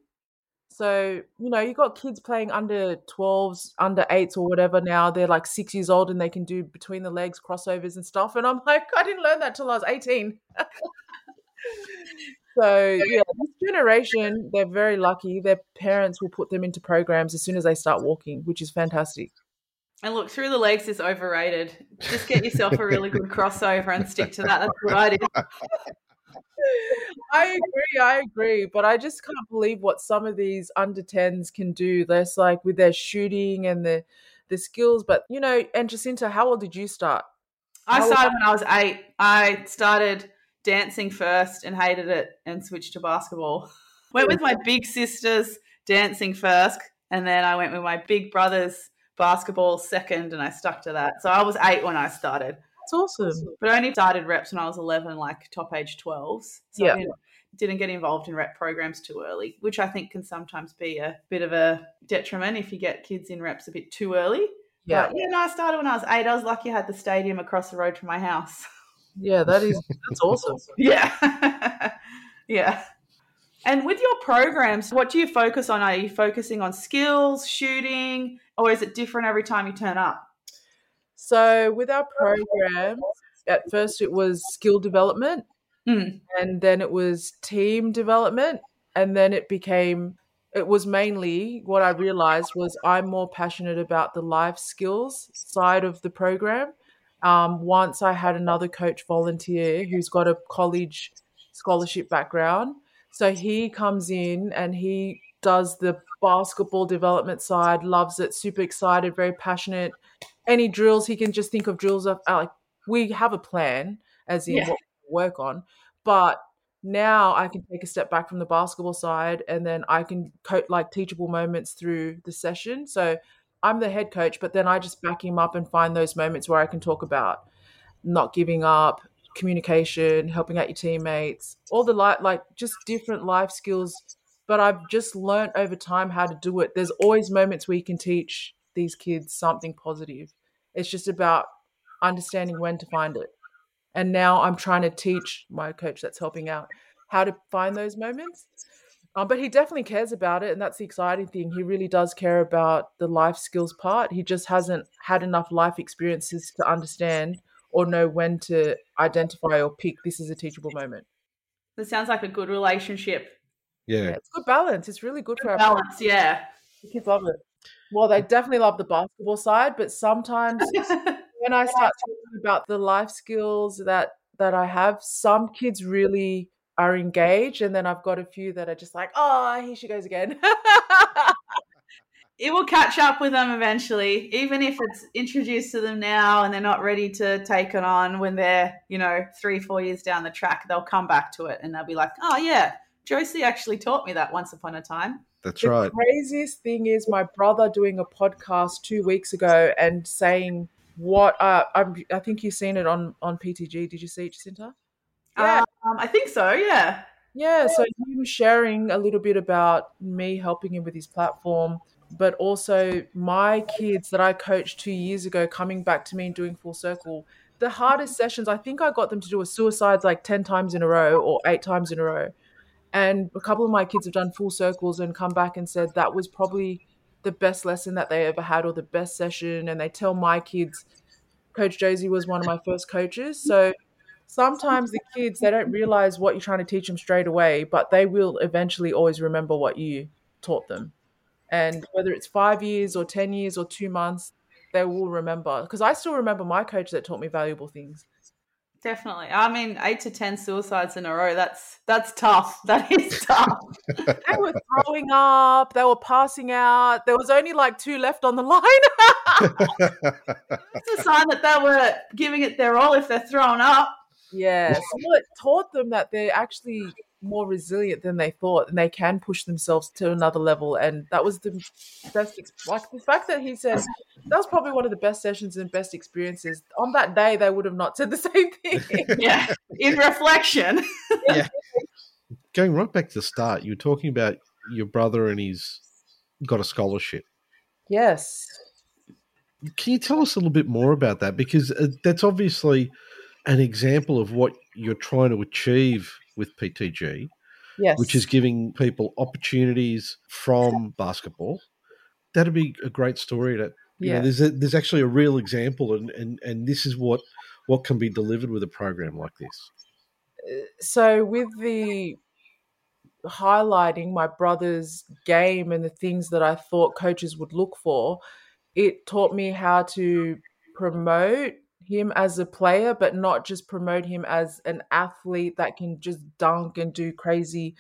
So, you know, you got kids playing under 12s, under 8s or whatever now. They're like six years old and they can do between the legs crossovers and stuff. And I'm like, I didn't learn that till I was 18. so, yeah, this generation, they're very lucky. Their parents will put them into programs as soon as they start walking, which is fantastic. And look, through the legs is overrated. Just get yourself a really good crossover and stick to that. That's what I did. I agree, I agree, but I just can't believe what some of these under 10s can do. That's like with their shooting and the the skills. But you know, and Jacinta, how old did you start? I How- started when I was eight. I started dancing first and hated it and switched to basketball. Went with my big sisters dancing first, and then I went with my big brothers basketball second, and I stuck to that. So I was eight when I started. That's awesome. but I only started reps when I was 11, like top age 12s. So Yeah. I didn't, didn't get involved in rep programs too early, which I think can sometimes be a bit of a detriment if you get kids in reps a bit too early. Yeah, But yeah, no, I started when I was eight. I was lucky I had the stadium across the road from my house. yeah, that is that's awesome. yeah. yeah. And with your programs, what do you focus on? Are you focusing on skills, shooting, or is it different every time you turn up? So with our programs, at first it was skill development, Mm. and then it was team development, and then it became it was mainly what I realized was I'm more passionate about the life skills side of the program. Um, once I had another coach volunteer who's got a college scholarship background, so he comes in and he does the basketball development side, loves it, super excited, very passionate. Any drills he can just think of drills of uh, like we have a plan as in Yeah. what we work on, but now I can take a step back from the basketball side and then I can coach like teachable moments through the session. So I'm the head coach, but then I just back him up and find those moments where I can talk about not giving up, communication, helping out your teammates, all the like like just different life skills. But I've just learned over time how to do it. There's always moments where you can teach these kids something positive. It's just about understanding when to find it. And now I'm trying to teach my coach that's helping out how to find those moments. Um, but he definitely cares about it, and that's the exciting thing. He really does care about the life skills part. He just hasn't had enough life experiences to understand or know when to identify or pick this is a teachable moment. That sounds like a good relationship. Yeah, Yeah. it's good balance. It's really good for our Balance, yeah. The kids love it. Well, they definitely love the basketball side, but sometimes when I start talking about the life skills that that I have, some kids really are engaged, and then I've got a few that are just like, "Oh, here she goes again." it will catch up with them eventually, even if it's introduced to them now and they're not ready to take it on when they're, you know, three, four years down the track. They'll come back to it and they'll be like, oh, yeah, Josie actually taught me that once upon a time. That's the right. craziest thing is my brother doing a podcast two weeks ago and saying what uh, I'm, I think you've seen it on on PTG. Did you see it, Jacinta? Yeah. I think so, yeah. Yeah, so him sharing a little bit about me helping him with his platform, but also my kids that I coached two years ago coming back to me and doing full circle. The hardest sessions, I think I got them to do a suicides like 10 times in a row or eight times in a row. And a couple of my kids have done full circles and come back and said that was probably the best lesson that they ever had or the best session. And they tell my kids, Coach Josie was one of my first coaches. So sometimes the kids they don't realize what you're trying to teach them straight away but they will eventually always remember what you taught them and whether it's five years or ten years or two months they will remember because i still remember my coach that taught me valuable things Definitely. I mean, eight to 10 suicides in a row, that's that's tough. That is tough. they were throwing up they were passing out there was only like two left on the line it's a sign that they were giving it their all if they're thrown up. Yes. Well, it taught them that they're actually more resilient than they thought and they can push themselves to another level. And that was the best, ex- like the fact that he said that was probably one of the best sessions and best experiences. On that day, they would have not said the same thing. Yeah. In reflection. Yeah. Going right back to the start, you were talking about your brother and he's got a scholarship. yes. can you tell us a little bit more about that? Because uh, that's obviously an example of what you're trying to achieve with PTG, Yes. which is giving people opportunities from basketball. That'd be a great story. To you know, yeah. there's a, there's actually a real example, and, and and this is what what can be delivered with a program like this. Uh, so with the highlighting my brother's game and the things that I thought coaches would look for, it taught me how to promote him as a player, but not just promote him as an athlete that can just dunk and do crazy,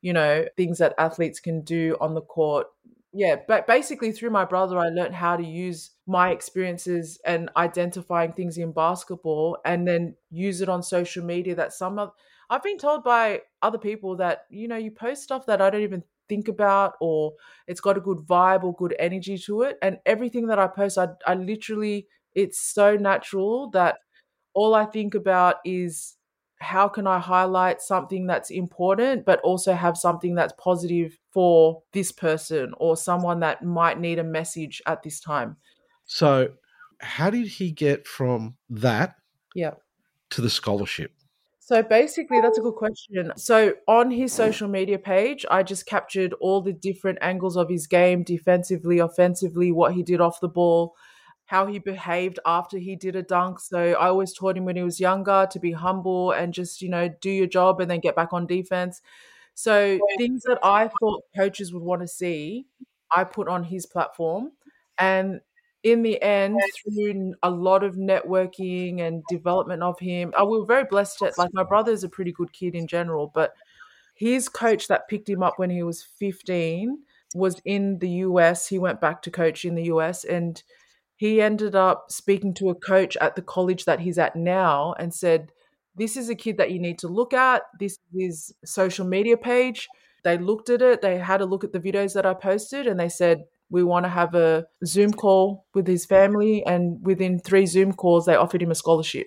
you know, things that athletes can do on the court. Yeah, but basically through my brother, I learned how to use my experiences and identifying things in basketball and then use it on social media that some of I've been told by other people that, you know, you post stuff that I don't even think about or it's got a good vibe or good energy to it. And everything that I post, I, I literally, it's so natural that all I think about is how can I highlight something that's important, but also have something that's positive for this person or someone that might need a message at this time. So, how did he get from that Yeah. to the scholarship? So basically, that's a good question. So on his social media page, I just captured all the different angles of his game, defensively, offensively, what he did off the ball, how he behaved after he did a dunk. So I always taught him when he was younger to be humble and just, you know, do your job and then get back on defense. So things that I thought coaches would want to see, I put on his platform. And in the end, through a lot of networking and development of him, I we were very blessed. At, like my brother is a pretty good kid in general, but his coach that picked him up when he was 15 was in the US. He went back to coach in the US and he ended up speaking to a coach at the college that he's at now and said, This is a kid that you need to look at. This is his social media page. They looked at it, they had a look at the videos that I posted, and they said, we want to have a Zoom call with his family. And within three Zoom calls, they offered him a scholarship.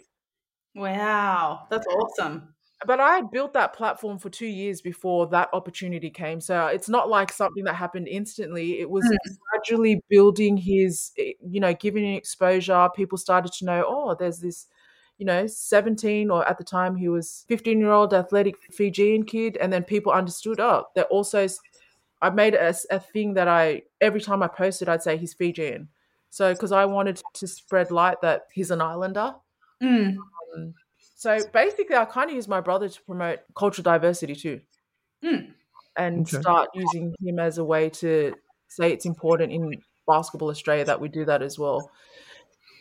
Wow, that's awesome. But I had built that platform for two years before that opportunity came. So it's not like something that happened instantly. It was Mm. gradually building his, eh, you know, giving him exposure. People started to know, oh, there's this, you know, 17 or at the time he was 15 year old athletic Fijian kid. And then people understood, oh, they're also I made it a, a thing that I every time I posted, I'd say he's Fijian. So because I wanted to spread light that he's an islander. Mm. Um, so basically, I kind of use my brother to promote cultural diversity too, Mm. and Okay. start using him as a way to say it's important in basketball Australia that we do that as well.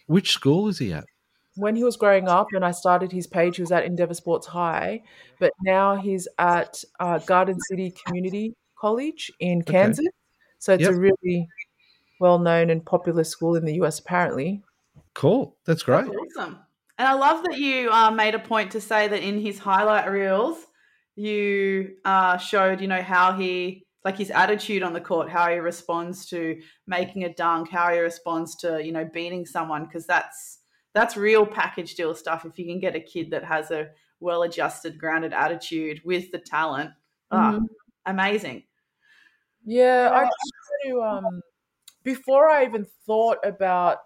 Which school is he at? When he was growing up, and I started his page, he was at Endeavour Sports High, but now he's at uh, Garden City Community College in Okay. Kansas. So it's Yep. a really well known and popular school in the US, apparently. Cool. That's great. That's awesome. And I love that you uh, made a point to say that in his highlight reels, you uh, showed, you know, how he, like his attitude on the court, how he responds to making a dunk, how he responds to, you know, beating someone, because that's that's real package deal stuff. If you can get a kid that has a well-adjusted, grounded attitude with the talent, ah, Mhm. amazing. Yeah, I just to um before I even thought about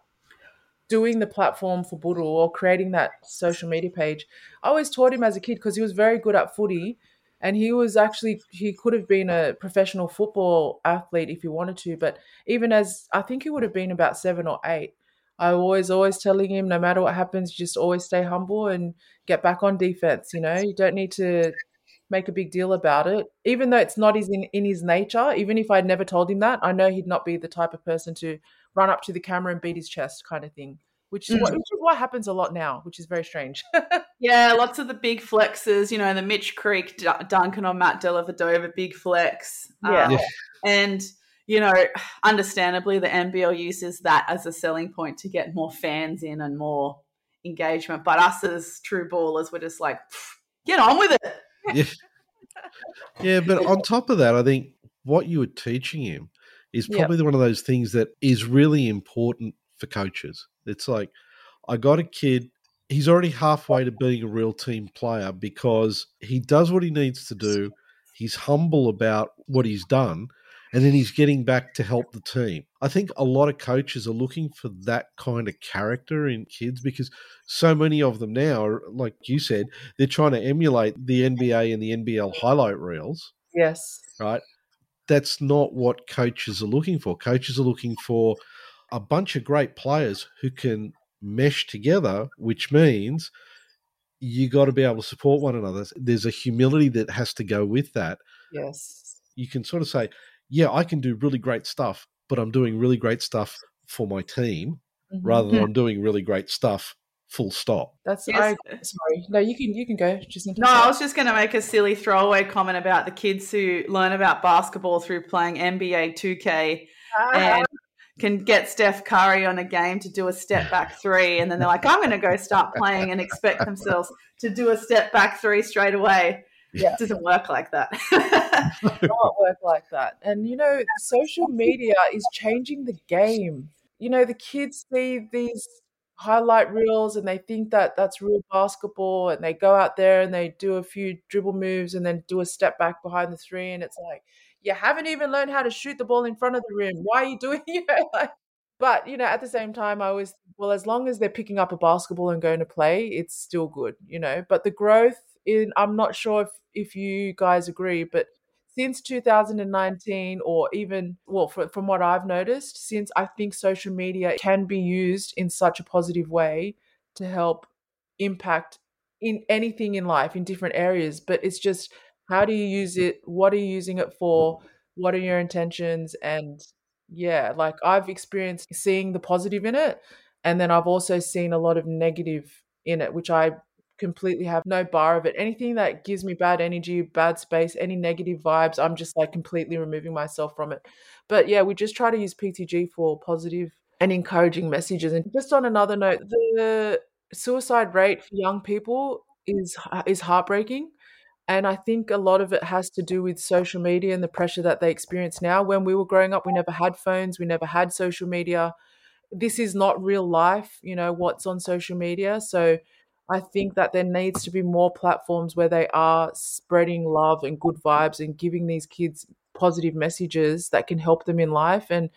doing the platform for Boodle or creating that social media page, I always taught him as a kid because he was very good at footy and he was actually he could have been a professional football athlete if he wanted to, but even as I think he would have been about seven or eight. I always always telling him no matter what happens, just always stay humble and get back on defense, you know. You don't need to make a big deal about it, even though it's not his in, in his nature. Even if I'd never told him that, I know he'd not be the type of person to run up to the camera and beat his chest, kind of thing. Which is, what, Mm. which is what happens a lot now, which is very strange. Yeah, lots of the big flexes, you know, the Mitch Creek D- Duncan or Matt Dellavedova big flex. Yeah. Um, Yeah. And, you know, understandably, the NBL uses that as a selling point to get more fans in and more engagement. But us as true ballers, we're just like, get on with it. Yeah. yeah, but on top of that, I think what you were teaching him is Yep. probably one of those things that is really important for coaches. It's like, I got a kid, he's already halfway to being a real team player because he does what he needs to do. He's humble about what he's done. and then he's getting back to help the team. I think a lot of coaches are looking for that kind of character in kids because so many of them now, are, like you said, they're trying to emulate the NBA and the NBL highlight reels. Yes. Right. That's not what coaches are looking for. Coaches are looking for a bunch of great players who can mesh together, which means you got to be able to support one another. There's a humility that has to go with that. Yes. You can sort of say, yeah, I can do really great stuff, but I'm doing really great stuff for my team mm-hmm. rather than I'm doing really great stuff full stop. That's yes. I, sorry. No, you can you can go. Just no, I was just going to make a silly throwaway comment about the kids who learn about basketball through playing NBA 2K ah. and can get Steph Curry on a game to do a step back three, and then they're like, "I'm going to go start playing," and expect themselves to do a step back three straight away. Yeah. It doesn't work like that. not work like that. And you know, social media is changing the game. You know, the kids see these highlight reels and they think that that's real basketball and they go out there and they do a few dribble moves and then do a step back behind the three and it's like you haven't even learned how to shoot the ball in front of the rim. Why are you doing it? But you know at the same time i was well as long as they're picking up a basketball and going to play it's still good you know but the growth in i'm not sure if if you guys agree but since 2019 or even well for, from what i've noticed since i think social media can be used in such a positive way to help impact in anything in life in different areas but it's just how do you use it? What are you using it for? What are your intentions? And yeah like i've experienced seeing the positive in it and then i've also seen a lot of negative in it which i completely have no bar of it. Anything that gives me bad energy, bad space, any negative vibes, I'm just like completely removing myself from it. But yeah, we just try to use PTG for positive and encouraging messages. And just on another note, the suicide rate for young people is uh, is heartbreaking. And I think a lot of it has to do with social media and the pressure that they experience now. When we were growing up, we never had phones, we never had social media. This is not real life, you know, what's on social media. So I think that there needs to be more platforms where they are spreading love and good vibes and giving these kids positive messages that can help them in life and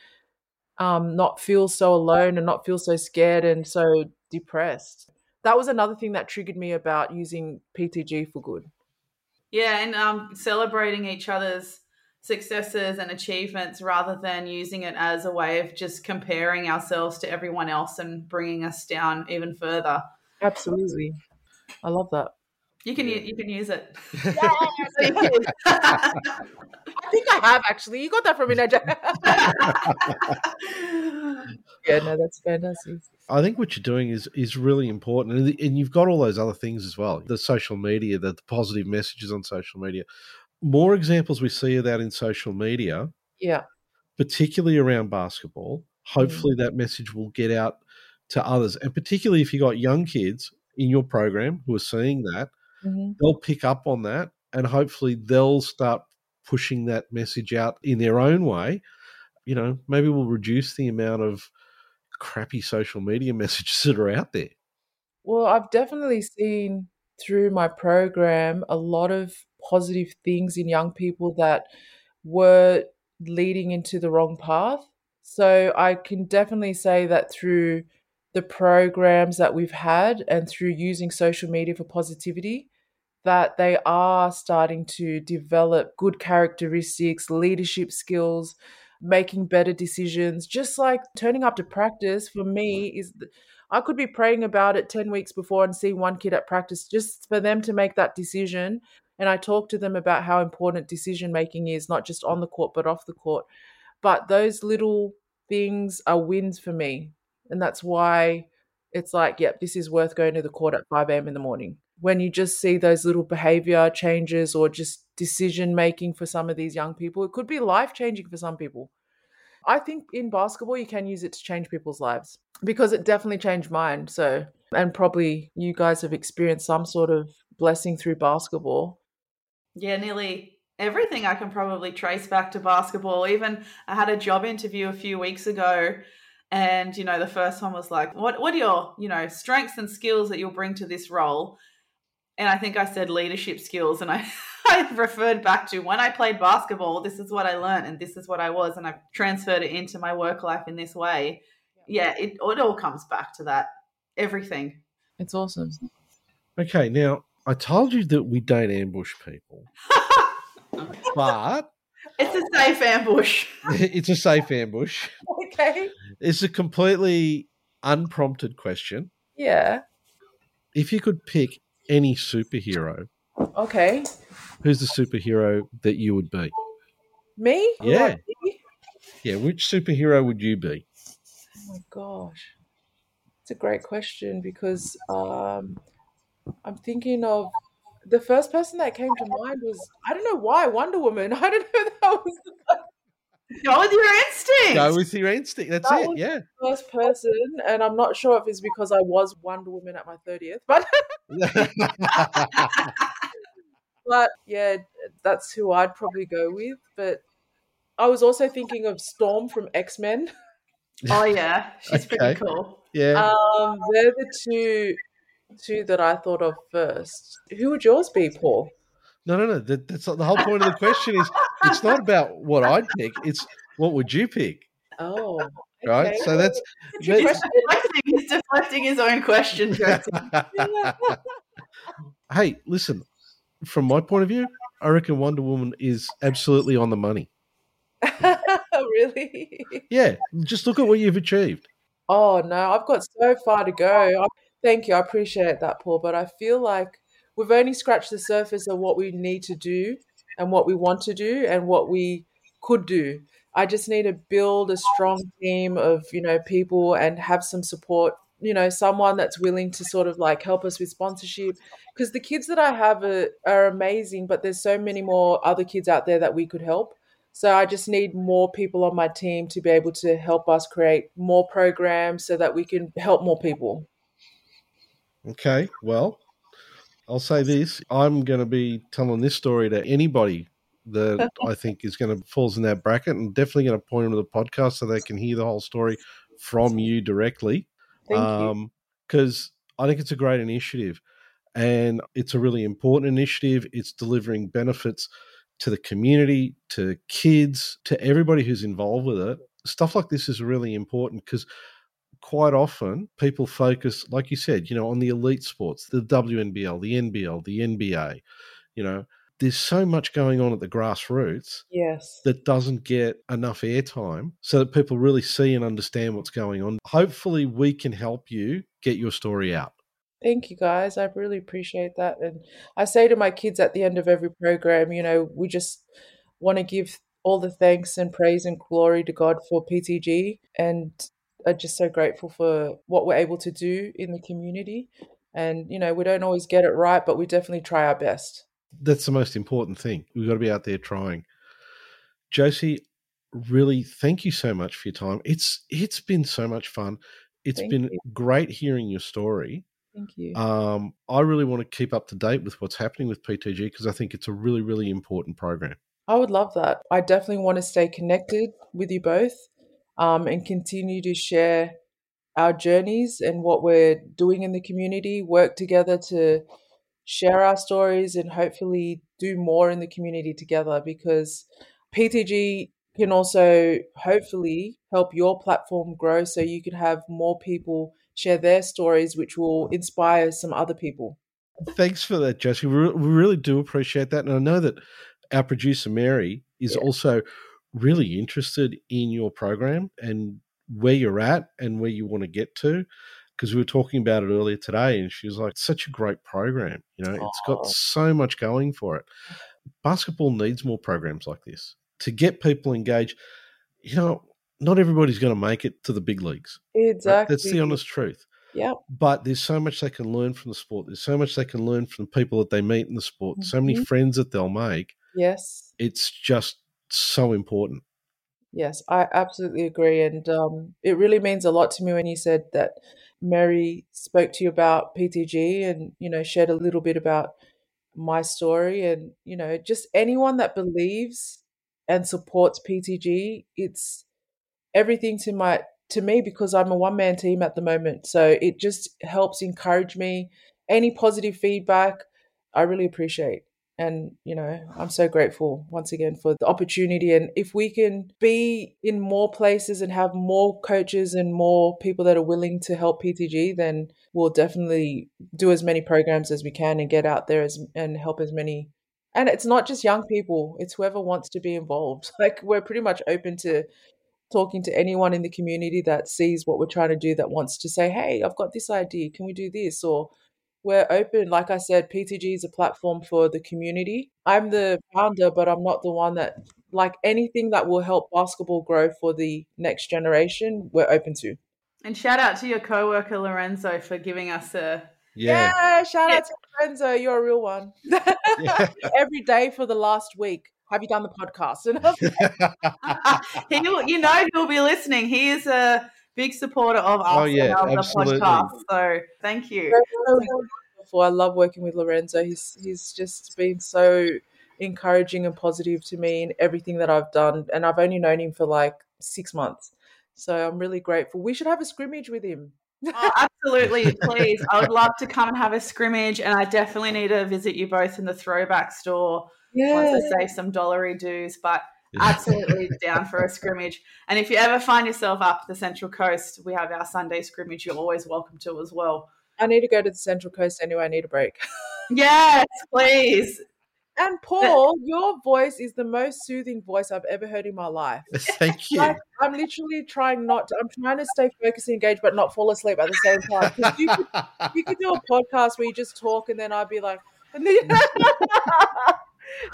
um, not feel so alone and not feel so scared and so depressed. That was another thing that triggered me about using PTG for good. Yeah, and um, celebrating each other's successes and achievements rather than using it as a way of just comparing ourselves to everyone else and bringing us down even further. Absolutely. I love that. You can you can use it. Yes, I think I have actually. You got that from me, Naja. yeah, no, that's fantastic. I think what you're doing is is really important, and, and you've got all those other things as well. The social media, the, the positive messages on social media. More examples we see of that in social media. Yeah. Particularly around basketball. Hopefully, mm. that message will get out to others. And particularly if you've got young kids in your program who are seeing that, mm-hmm. they'll pick up on that and hopefully they'll start pushing that message out in their own way. You know, maybe we'll reduce the amount of crappy social media messages that are out there. Well, I've definitely seen through my program a lot of positive things in young people that were leading into the wrong path. So I can definitely say that through the programs that we've had and through using social media for positivity that they are starting to develop good characteristics, leadership skills, making better decisions. Just like turning up to practice for me is I could be praying about it 10 weeks before and see one kid at practice just for them to make that decision. And I talk to them about how important decision making is, not just on the court, but off the court. But those little things are wins for me and that's why it's like, yep, this is worth going to the court at 5 a.m. in the morning. When you just see those little behavior changes or just decision making for some of these young people, it could be life changing for some people. I think in basketball, you can use it to change people's lives because it definitely changed mine. So, and probably you guys have experienced some sort of blessing through basketball. Yeah, nearly everything I can probably trace back to basketball. Even I had a job interview a few weeks ago and you know the first one was like what what are your you know strengths and skills that you'll bring to this role and I think I said leadership skills, and I I referred back to when I played basketball. This is what I learned, and this is what I was, and I've transferred it into my work life in this way. Yeah, it it all comes back to that. Everything. It's awesome. Okay, now I told you that we don't ambush people, but It's a safe ambush. it's a safe ambush. Okay. It's a completely unprompted question. Yeah. If you could pick any superhero, Okay. who's the superhero that you would be? Me? Yeah. Like? Yeah, which superhero would you be? Oh my gosh. It's a great question because um, I'm thinking of the first person that came to mind was I don't know why Wonder Woman. I don't know that was the Go with your instinct. Go with your instinct. That's That it. was- Yeah. first person, and I'm not sure if it's because I was Wonder Woman at my 30th, but but yeah, that's who I'd probably go with. But I was also thinking of Storm from X Men. oh yeah, she's Okay. pretty cool. yeah. Um, they're the two two that I thought of first. Who would yours be, Paul? No, no, no. That, that's not, the whole point of the question is it's not about what I'd pick. It's what would you pick, Oh, right? okay. So that's He's that's- deflecting, he's deflecting his own question, hey, listen. From my point of view, I reckon Wonder Woman is absolutely on the money. really? Yeah, just look at what you've achieved. Oh no, I've got so far to go. I, thank you, I appreciate that, Paul. But I feel like we've only scratched the surface of what we need to do and what we want to do and what we could do. I just need to build a strong team of you know people and have some support. You know, someone that's willing to sort of like help us with sponsorship. Because the kids that I have are, are amazing, but there's so many more other kids out there that we could help. So I just need more people on my team to be able to help us create more programs so that we can help more people. Okay, well, I'll say this: I'm going to be telling this story to anybody that I think is going to falls in that bracket, and definitely going to point them to the podcast so they can hear the whole story from you directly. Thank you. um, because I think it's a great initiative and it's a really important initiative. It's delivering benefits to the community, to kids, to everybody who's involved with it. Stuff like this is really important because quite often people focus, like you said, you know, on the elite sports, the WNBL, the NBL, the NBA. You know, there's so much going on at the grassroots Yes. that doesn't get enough airtime so that people really see and understand what's going on. Hopefully, we can help you get your story out. Thank you guys. I really appreciate that. And I say to my kids at the end of every program, you know, we just want to give all the thanks and praise and glory to God for PTG and are just so grateful for what we're able to do in the community. And, you know, we don't always get it right, but we definitely try our best. That's the most important thing. We've got to be out there trying. Josie, really thank you so much for your time. It's it's been so much fun. It's Thank been you. great hearing your story. Thank you. Um, I really want to keep up to date with what's happening with PTG because I think it's a really, really important program. I would love that. I definitely want to stay connected with you both um, and continue to share our journeys and what we're doing in the community, work together to share our stories and hopefully do more in the community together because PTG can also hopefully help your platform grow so you can have more people share their stories, which will inspire some other people. Thanks for that, Josie. We, re- we really do appreciate that. And I know that our producer, Mary, is Yeah. also really interested in your program and where you're at and where you want to get to. Because we were talking about it earlier today, and she was like, such a great program. You know, it's got so much going for it. Basketball needs more programs like this to get people engaged. You know, not everybody's going to make it to the big leagues. right? Exactly. That's the honest truth yeah but there's so much they can learn from the sport. There's so much they can learn from the people that they meet in the sport. So many Mhm. friends that they'll make. Yes. It's just so important. Yes, I absolutely agree. And um, it really means a lot to me when you said that Mary spoke to you about PTG and, you know, shared a little bit about my story. And, you know, just anyone that believes and supports PTG, it's everything to my to me because I'm a one man team at the moment. So it just helps encourage me. Any positive feedback, I really appreciate. And, you know, I'm so grateful once again for the opportunity. And if we can be in more places and have more coaches and more people that are willing to help PTG, then we'll definitely do as many programs as we can and get out there as, and help as many. And it's not just young people, it's whoever wants to be involved. Like, we're pretty much open to talking to anyone in the community that sees what we're trying to do that wants to say, hey, I've got this idea. Can we do this? Or we're open. Like I said, PTG is a platform for the community. I'm the founder, but I'm not the one that, like anything that will help basketball grow for the next generation, we're open to. And shout out to your coworker Lorenzo for giving us a yeah. yeah shout out to Lorenzo, you're a real one. yeah. Every day for the last week have you done the podcast? he, you know, he'll be listening. He is a big supporter of oh, us oh, yeah, and of the podcast. So thank you. I love working with Lorenzo. He's he's just been so encouraging and positive to me in everything that I've done, and I've only known him for like six months. So I'm really grateful. We should have a scrimmage with him. oh, absolutely, please. I would love to come and have a scrimmage, and I definitely need to visit you both in the throwback store yeah. once I save some dollary dues. But absolutely down for a scrimmage. And if you ever find yourself up the Central Coast, we have our Sunday scrimmage. You're always welcome to as well. I need to go to the Central Coast anyway. I need a break. yes, please. And Paul, your voice is the most soothing voice I've ever heard in my life. Thank you. Like, I'm literally trying not to, I'm trying to stay focused and engaged, but not fall asleep at the same time. You could, you could do a podcast where you just talk and then I'd be like,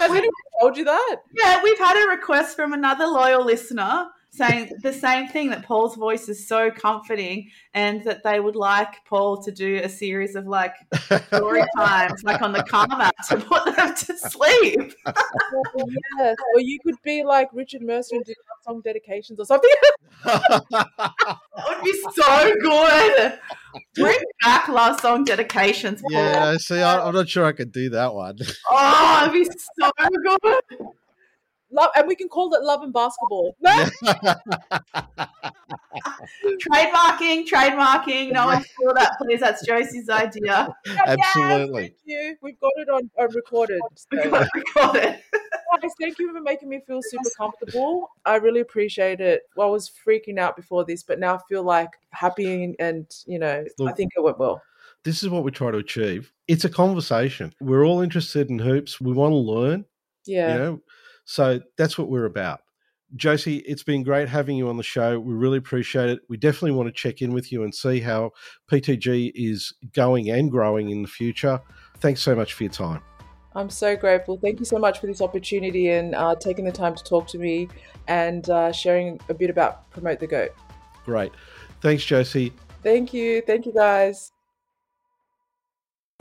Has anyone told you that? Yeah, we've had a request from another loyal listener saying the same thing that Paul's voice is so comforting and that they would like Paul to do a series of like story times, like on the karma to put them to sleep. yes. Or you could be like Richard Mercer and do song dedications or something. that would be so good. Bring back love song dedications. Paul. Yeah, see, I, am not sure I could do that one. Oh, it'd be so good love, and we can call it love and basketball. trademarking, trademarking. No one steal that, please. That's Josie's idea. Absolutely. Yes, thank you. We've got it on, on recorded. So. got recorded. Guys, thank you for making me feel super comfortable. I really appreciate it. Well, I was freaking out before this, but now I feel like happy and, you know, Look, I think it went well. This is what we try to achieve. It's a conversation. We're all interested in hoops. We want to learn. Yeah. You know, so that's what we're about. Josie, it's been great having you on the show. We really appreciate it. We definitely want to check in with you and see how PTG is going and growing in the future. Thanks so much for your time. I'm so grateful. Thank you so much for this opportunity and uh, taking the time to talk to me and uh, sharing a bit about Promote the GOAT. Great. Thanks, Josie. Thank you. Thank you, guys.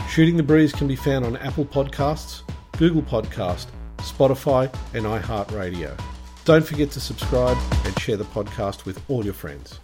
Shooting the Breeze can be found on Apple Podcasts, Google Podcast, Spotify, and iHeartRadio. Don't forget to subscribe and share the podcast with all your friends.